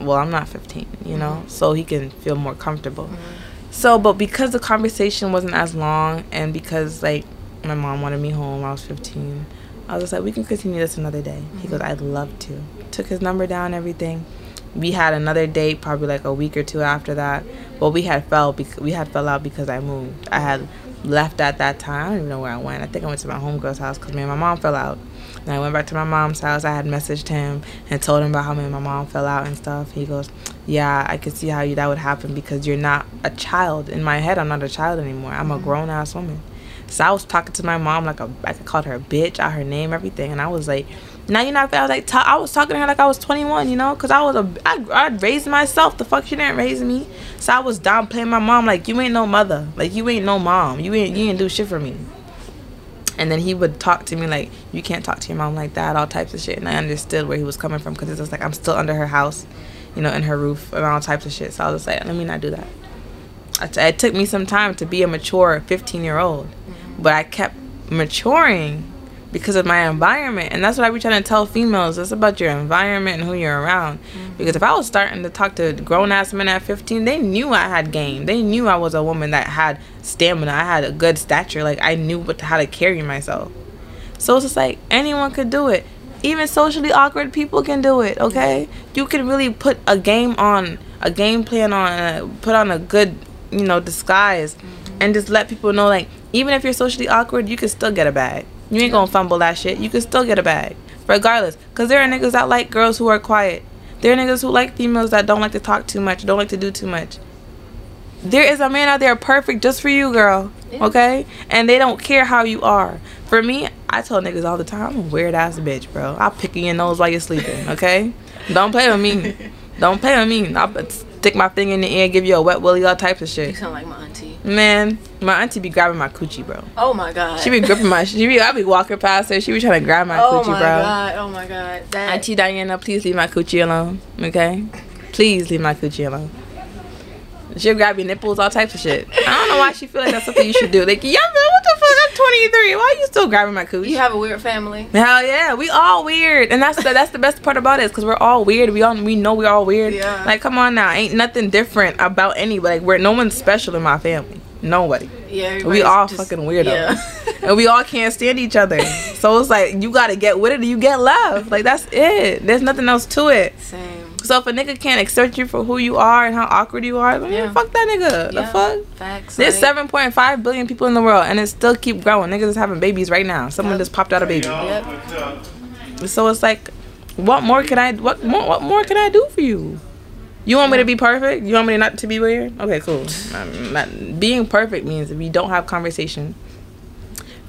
Speaker 1: well i'm not 15 you know mm-hmm. so he can feel more comfortable mm-hmm. so but because the conversation wasn't as long and because like my mom wanted me home when i was 15 i was just like we can continue this another day mm-hmm. he goes i'd love to took his number down everything we had another date probably like a week or two after that. but we had fell because we had fell out because I moved. I had left at that time. I don't even know where I went. I think I went to my homegirl's house because me and my mom fell out. And I went back to my mom's house. I had messaged him and told him about how me and my mom fell out and stuff. He goes, "Yeah, I could see how you that would happen because you're not a child. In my head, I'm not a child anymore. I'm a mm-hmm. grown ass woman." So I was talking to my mom like a, I called her a bitch, out her name, everything, and I was like now you're not. I was like, I was talking to her like I was 21, you know, cause I was a, I, I raised myself. The fuck she didn't raise me, so I was down playing my mom like you ain't no mother, like you ain't no mom, you ain't you ain't do shit for me. And then he would talk to me like you can't talk to your mom like that, all types of shit. And I understood where he was coming from, cause it's just like I'm still under her house, you know, in her roof and all types of shit. So I was like, let me not do that. It took me some time to be a mature 15 year old, but I kept maturing because of my environment. And that's what I be trying to tell females. It's about your environment and who you're around. Mm-hmm. Because if I was starting to talk to grown ass men at 15, they knew I had game. They knew I was a woman that had stamina. I had a good stature. Like I knew what how to carry myself. So it's just like anyone could do it. Even socially awkward people can do it. Okay, you can really put a game on, a game plan on, uh, put on a good, you know, disguise, mm-hmm. and just let people know like even if you're socially awkward, you can still get a bag. You ain't gonna fumble that shit. You can still get a bag, regardless. Cause there are niggas that like girls who are quiet. There are niggas who like females that don't like to talk too much, don't like to do too much. There is a man out there perfect just for you, girl. Okay? And they don't care how you are. For me, I tell niggas all the time, I'm a weird ass bitch, bro. I'll pick in your nose while you're sleeping, okay? don't play with me. Don't play with me. I'll stick my finger in the air, give you a wet willy, all types of shit.
Speaker 2: You sound like my auntie.
Speaker 1: Man, my auntie be grabbing my coochie, bro.
Speaker 2: Oh my god.
Speaker 1: She be gripping my. She be. I be walking past her. She be trying to grab my oh coochie,
Speaker 2: bro. Oh my god. Oh my god.
Speaker 1: That... Auntie Diana, please leave my coochie alone. Okay. Please leave my coochie alone. She'll grab your nipples, all types of shit. I don't know why she feel like that's something you should do. Like, yeah, man, 23. Why are you still grabbing my coochie?
Speaker 2: You have a weird family.
Speaker 1: Hell yeah, we all weird, and that's the that's the best part about it, because we're all weird. We all we know we're all weird. Yeah. Like, come on now, ain't nothing different about anybody. Like, we're no one's special in my family. Nobody.
Speaker 2: Yeah.
Speaker 1: We all just, fucking weirdos. Yeah. and we all can't stand each other. So it's like you gotta get with it or you get love. Like that's it. There's nothing else to it.
Speaker 2: Same.
Speaker 1: So if a nigga can't accept you for who you are and how awkward you are, then yeah. fuck that nigga. Yeah. The fuck?
Speaker 2: Facts.
Speaker 1: There's like, 7.5 billion people in the world and it still keep growing. Niggas is having babies right now. Someone yep. just popped out a baby. Yep. So it's like, what more can I? What more? What more can I do for you? You want me to be perfect? You want me not to be weird? Okay, cool. Not, being perfect means if you don't have conversation,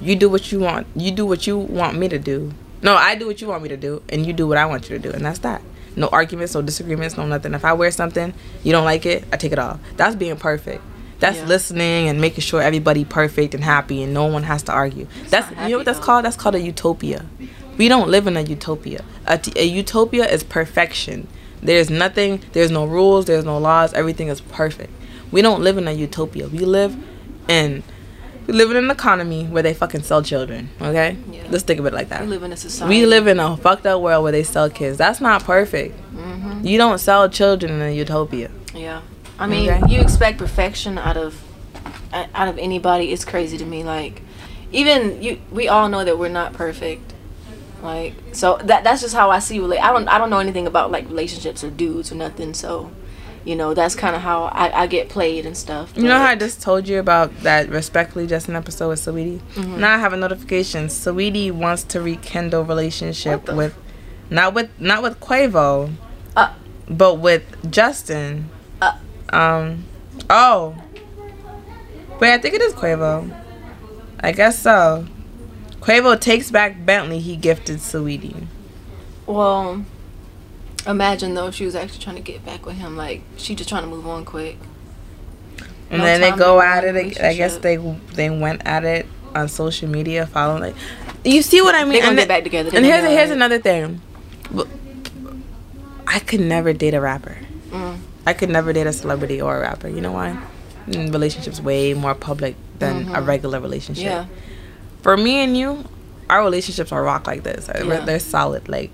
Speaker 1: you do what you want. You do what you want me to do. No, I do what you want me to do, and you do what I want you to do, and that's that no arguments, no disagreements, no nothing. If I wear something, you don't like it, I take it off. That's being perfect. That's yeah. listening and making sure everybody perfect and happy and no one has to argue. It's that's you know what that's though. called? That's called a utopia. We don't live in a utopia. A, t- a utopia is perfection. There's nothing, there's no rules, there's no laws, everything is perfect. We don't live in a utopia. We live in we live in an economy where they fucking sell children. Okay, yeah. let's think of it like that.
Speaker 2: We live in a society.
Speaker 1: We live in a fucked up world where they sell kids. That's not perfect. Mm-hmm. You don't sell children in a utopia.
Speaker 2: Yeah, I mean, okay? you expect perfection out of out of anybody. It's crazy to me. Like, even you, we all know that we're not perfect. Like, so that that's just how I see. Like, I don't I don't know anything about like relationships or dudes or nothing. So you know that's kind of how I, I, get played and stuff.
Speaker 1: You know how I just told you about that respectfully just an episode with Saweetie. Mm-hmm. Now I have a notification. Saweetie wants to rekindle relationship with, not with not with Quavo, uh, but with Justin. Uh, um, oh, wait, I think it is Quavo. I guess so. Quavo takes back Bentley he gifted Saweetie.
Speaker 2: Well, Imagine though if she was actually trying to get back with him, like she just trying to move on quick.
Speaker 1: And no then they go at it. I guess they they went at it on social media, following like. You see what I mean?
Speaker 2: Gonna and get back together.
Speaker 1: And here's here's another thing. I could never date a rapper.
Speaker 2: Mm.
Speaker 1: I could never date a celebrity or a rapper. You know why? Mm, Relationships way more public than a regular relationship.
Speaker 2: Yeah.
Speaker 1: For me and you, our relationships are rock like this.
Speaker 2: Yeah.
Speaker 1: They're solid. Like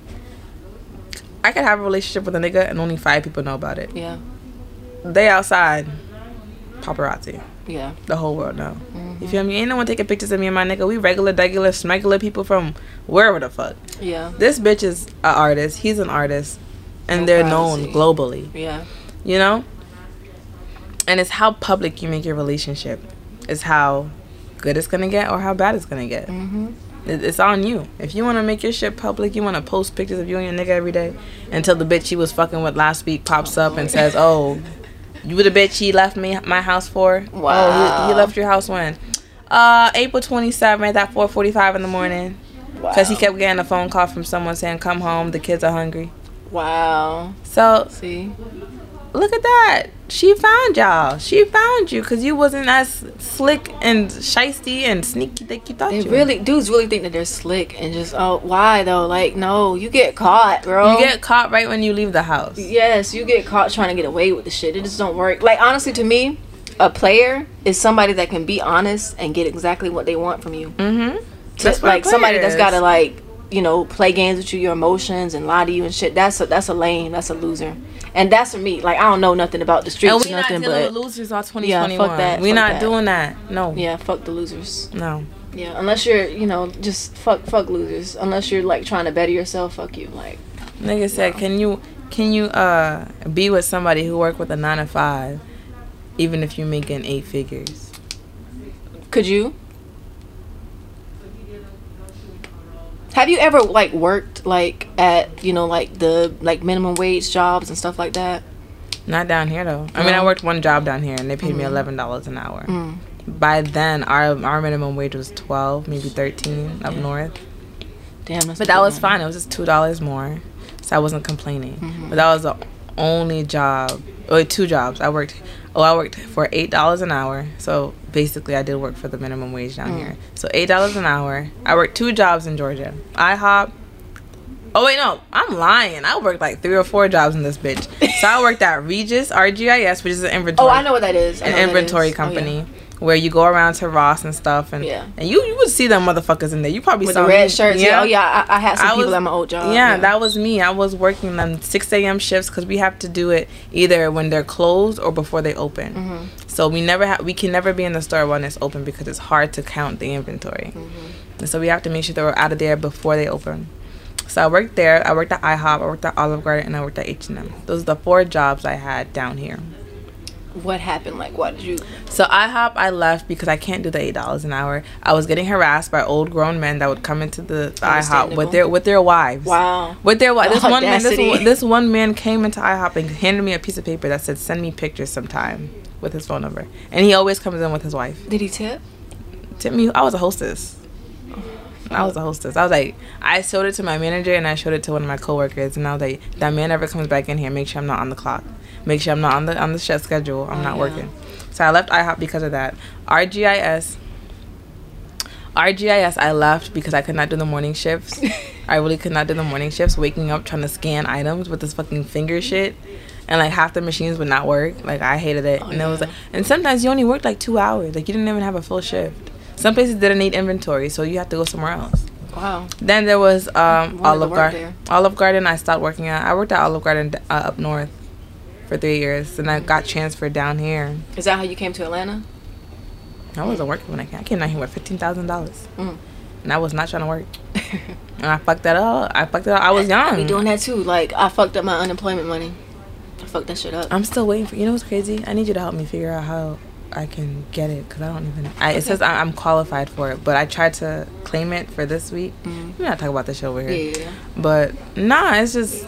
Speaker 1: I could have a relationship with a nigga and only five people know about it.
Speaker 2: Yeah.
Speaker 1: They outside, paparazzi.
Speaker 2: Yeah.
Speaker 1: The whole world know.
Speaker 2: Mm-hmm.
Speaker 1: You feel me? Ain't no one taking pictures of me and my nigga. We regular, regular, smuggler people from wherever the fuck.
Speaker 2: Yeah.
Speaker 1: This bitch is an artist. He's an artist, and
Speaker 2: No
Speaker 1: they're
Speaker 2: privacy.
Speaker 1: known globally.
Speaker 2: Yeah.
Speaker 1: You know. And it's how public you make your relationship. Is how good it's gonna get or how bad it's gonna get.
Speaker 2: Mm-hmm.
Speaker 1: It- It's on you. If you want to make your shit public, you want to post pictures of you and your nigga every day until the bitch he was fucking with last week pops up and says, "Oh, you were the bitch he left me my house for." Oh, he, he left your house when? Uh, April twenty seventh at four forty five in the morning. Because he kept getting a phone call from someone saying, "Come home, the kids are hungry."
Speaker 2: Wow.
Speaker 1: So
Speaker 2: See.
Speaker 1: Look at that. She found y'all. She found you because you wasn't as slick and shisty and sneaky that you thought
Speaker 2: They
Speaker 1: you. were.
Speaker 2: really dudes really think that they're slick and just oh why though like no you get caught bro
Speaker 1: You get caught right when you leave the house.
Speaker 2: yes you get caught trying to get away with the shit it just don't work like honestly to me a player is somebody that can be honest and get exactly what they want from you
Speaker 1: Mm-hmm.
Speaker 2: To- like somebody that's gotta like you know play games with you your emotions and lie to you and shit that's a that's a lame that's a loser and that's for me like I don't know nothing about the streets
Speaker 1: And we not
Speaker 2: nothing
Speaker 1: dealing
Speaker 2: but
Speaker 1: with losers all
Speaker 2: Yeah, fuck that,
Speaker 1: we
Speaker 2: fuck
Speaker 1: not
Speaker 2: that.
Speaker 1: doing that. No.
Speaker 2: yeah fuck the losers
Speaker 1: No.
Speaker 2: yeah unless you're you know just fuck fuck losers unless you're like trying to better yourself fuck you like
Speaker 1: Nigga said, can you can you uh be with somebody who work with a nine to five, even if you're making eight figures?
Speaker 2: Could you? Have you ever like worked like at you know like the like minimum wage jobs and stuff like that?
Speaker 1: Not down here though. I mean, I worked one job down here and they paid me
Speaker 2: Mhm.
Speaker 1: eleven dollars an hour.
Speaker 2: Mm.
Speaker 1: By then, our our minimum wage was twelve, maybe thirteen up
Speaker 2: Yeah.
Speaker 1: north.
Speaker 2: Damn, that's
Speaker 1: But that was fine. It was just two dollars more, so I wasn't complaining.
Speaker 2: Mhm.
Speaker 1: But that was the only job, or two jobs I worked. Oh, I worked for eight dollars an hour. So basically, I did work for the minimum wage down
Speaker 2: Mm.
Speaker 1: here. So eight dollars an hour. I worked two jobs in Georgia. IHOP. Oh wait, no, I'm lying. I worked like three or four jobs in this bitch. So I worked at Regis RGIS, which is an inventory
Speaker 2: Oh, I know what that is. I
Speaker 1: an
Speaker 2: know what that
Speaker 1: inventory
Speaker 2: is. Oh,
Speaker 1: company where you go around to Ross and stuff, and
Speaker 2: Yeah.
Speaker 1: and you you would see them motherfuckers in there. You probably
Speaker 2: With
Speaker 1: saw
Speaker 2: the red
Speaker 1: me.
Speaker 2: shirts. Yeah. Oh yeah, I, I had some
Speaker 1: I
Speaker 2: people
Speaker 1: was-
Speaker 2: at my old job.
Speaker 1: yeah, that was me. I was working them 6 a.m. shifts because we have to do it either when they're closed or before they open.
Speaker 2: Mhm.
Speaker 1: So we never have we can never be in the store when it's open because it's hard to count the inventory.
Speaker 2: Mm-hmm.
Speaker 1: And so we have to make sure that we're out of there before they open. So I worked there. I worked at IHOP. I worked at Olive Garden, and I worked at H&M. Those are the four jobs I had down here.
Speaker 2: What happened? Like, what did you?
Speaker 1: So IHOP, I left because I can't do the eight dollars an hour. I was getting harassed by old grown men that would come into the, the IHOP with their with their wives.
Speaker 2: Wow.
Speaker 1: With their wives. This one man, this, one- this one man came into IHOP and handed me a piece of paper that said, "Send me pictures sometime." With his phone number, and he always comes in with his wife.
Speaker 2: Did he tip?
Speaker 1: Tip me, I was a hostess. I was a hostess. I was like, I showed it to my manager and I showed it to one of my coworkers, and I was like, that man ever comes back in here, make sure I'm not on the clock, make sure I'm not on the on the shift schedule. I'm
Speaker 2: Oh,
Speaker 1: not
Speaker 2: yeah.
Speaker 1: working. So I left IHOP because of that. RGIS. RGIS, I left because I could not do the morning shifts. I really could not do the morning shifts. Waking up trying to scan items with this fucking finger shit, and like half the machines would not work. Like I hated it,
Speaker 2: Oh,
Speaker 1: and it was like, and sometimes you only worked like two hours. Like you didn't even have a full shift. Some places didn't need inventory, so you have to go somewhere else.
Speaker 2: Wow.
Speaker 1: Then there was um, Olive Garden. Olive Garden, I stopped working at. I worked at Olive Garden uh, up north for three years, and I got transferred down here.
Speaker 2: Is that how you came to Atlanta?
Speaker 1: I wasn't working when I came. I came down here with fifteen thousand dollars,
Speaker 2: Mm.
Speaker 1: and I was not trying to work. And I fucked that up. I fucked it up. I was young.
Speaker 2: I be doing that too. Like, I fucked up my unemployment money. I fucked that shit up.
Speaker 1: I'm still waiting for. You know what's crazy? I need you to help me figure out how I can get it because I don't even. I, it says I, I'm qualified for it, but I tried to claim it for this week.
Speaker 2: Mhm.
Speaker 1: We're not talking about this shit over here.
Speaker 2: Yeah.
Speaker 1: But nah, it's just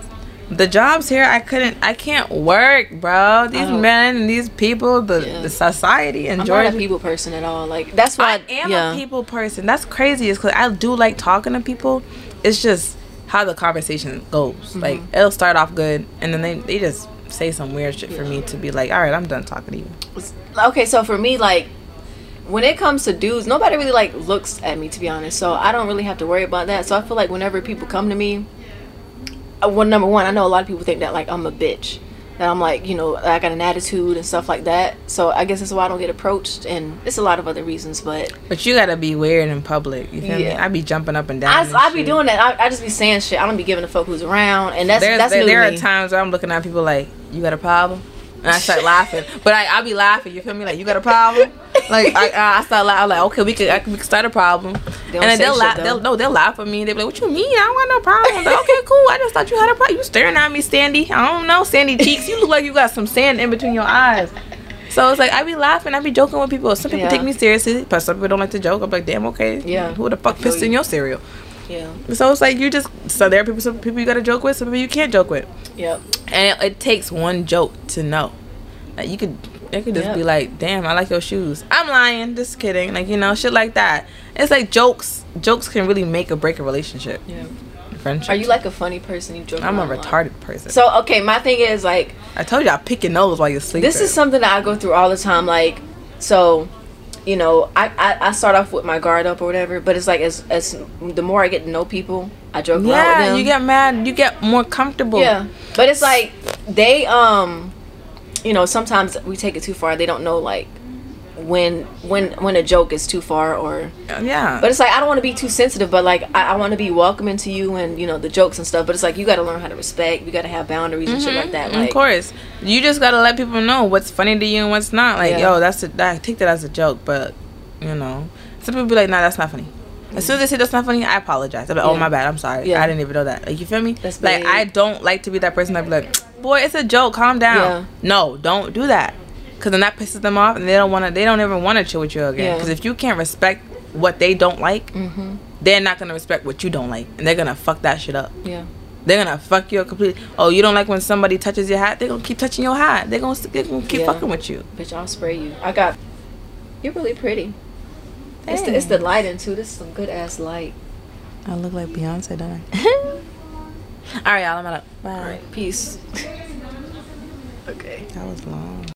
Speaker 1: the jobs here. I couldn't. I can't work, bro. These
Speaker 2: don't-
Speaker 1: men and these people, the
Speaker 2: Yeah.
Speaker 1: the society in
Speaker 2: I'm
Speaker 1: Georgia.
Speaker 2: not a people person at all. Like, that's why
Speaker 1: I am
Speaker 2: yeah.
Speaker 1: a people person. That's crazy. Is because I do like talking to people. It's just how the conversation goes.
Speaker 2: Mm-hmm.
Speaker 1: Like it'll start off good, and then they they just say some weird shit for me to be like, all right, I'm done talking to you.
Speaker 2: okay so for me like when it comes to dudes nobody really like looks at me to be honest so i don't really have to worry about that so i feel like whenever people come to me Uh, well, number one, I know a lot of people think that like I'm a bitch, that I'm like you know I got an attitude and stuff like that. So I guess that's why I don't get approached, and it's a lot of other reasons. But
Speaker 1: But you gotta be weird in public. You feel me?
Speaker 2: Yeah.
Speaker 1: I be jumping up and down.
Speaker 2: I, I be doing that. I, I just be saying shit. I don't be giving a fuck who's around, and that's
Speaker 1: There's,
Speaker 2: that's
Speaker 1: there,
Speaker 2: new
Speaker 1: there are times where I'm looking at people like, you got a problem? And I start laughing. But I, I'll be laughing. You feel me? Like, you got a problem? Like, I, I start laughing. Like, okay, we could, I, we could start a problem.
Speaker 2: don't
Speaker 1: and then they'll laugh. They'll, no, they'll laugh at me. They'll be like, what you mean? I don't want no problem. Like, okay, cool. I just thought you had a problem. You staring at me, Sandy. I don't know, Sandy cheeks. You look like you got some sand in between your eyes. So it's like I be laughing, I be joking with people. Some people
Speaker 2: Yeah.
Speaker 1: take me seriously, but some people don't like to joke. I'm like, damn, okay.
Speaker 2: Yeah.
Speaker 1: Who the fuck pissed in your cereal?
Speaker 2: Yeah.
Speaker 1: So it's like you just so there are people some people you gotta joke with, some people you can't joke with.
Speaker 2: Yep.
Speaker 1: And it, it takes one joke to know. Like you could it could just
Speaker 2: Yeah.
Speaker 1: be like, damn, I like your shoes. I'm lying, just kidding. Like, you know, shit like that. It's like jokes jokes can really make or break a relationship.
Speaker 2: Yeah.
Speaker 1: Friendship.
Speaker 2: Are you like a funny person? You joke.
Speaker 1: I'm a retarded person.
Speaker 2: So okay, my thing is like
Speaker 1: I told you I pick your nose while you're sleeping.
Speaker 2: this is something that I go through all the time. Like, so, you know, I, I, I start off with my guard up or whatever, but it's like as as the more I get to know people, I joke around with
Speaker 1: Yeah,
Speaker 2: them.
Speaker 1: you get mad, you get more comfortable.
Speaker 2: yeah, but it's like they um, you know, sometimes we take it too far. They don't know like when when when a joke is too far or
Speaker 1: Yeah.
Speaker 2: but it's like I don't want to be too sensitive, but like I, I want to be welcoming to you and you know the jokes and stuff. But it's like you got to learn how to respect. You got to have boundaries and shit like that. Like,
Speaker 1: Mm-hmm. of course, you just gotta let people know what's funny to you and what's not. Like,
Speaker 2: Yeah.
Speaker 1: yo, that's a, I take that as a joke, but you know, some people be like, nah, that's not funny. As soon as they say that's not funny, I apologize. I'm like, oh my bad, I'm sorry.
Speaker 2: Yeah.
Speaker 1: I didn't even know that. Like, you feel me?
Speaker 2: That's
Speaker 1: like,
Speaker 2: big.
Speaker 1: I don't like to be that person that be like, boy, it's a joke. Calm down.
Speaker 2: Yeah.
Speaker 1: No, don't do that. Cause then that pisses them off, and they don't wanna. They don't even wanna chill with you again.
Speaker 2: Yeah.
Speaker 1: Cause if you can't respect what they don't like,
Speaker 2: hmm
Speaker 1: they're not gonna respect what you don't like, and they're gonna fuck that shit up.
Speaker 2: Yeah.
Speaker 1: They're gonna fuck you up completely. Oh, you don't like when somebody touches your hat? They're gonna keep touching your hat. They're gonna, they're gonna keep
Speaker 2: Yeah.
Speaker 1: fucking with you.
Speaker 2: Bitch, I'll spray you. I got. You're really pretty. It's the, it's the lighting too. This is some good ass light.
Speaker 1: I look like Beyonce, don't I? All right, y'all. I'm out. Bye.
Speaker 2: All right, peace. okay.
Speaker 1: That was long.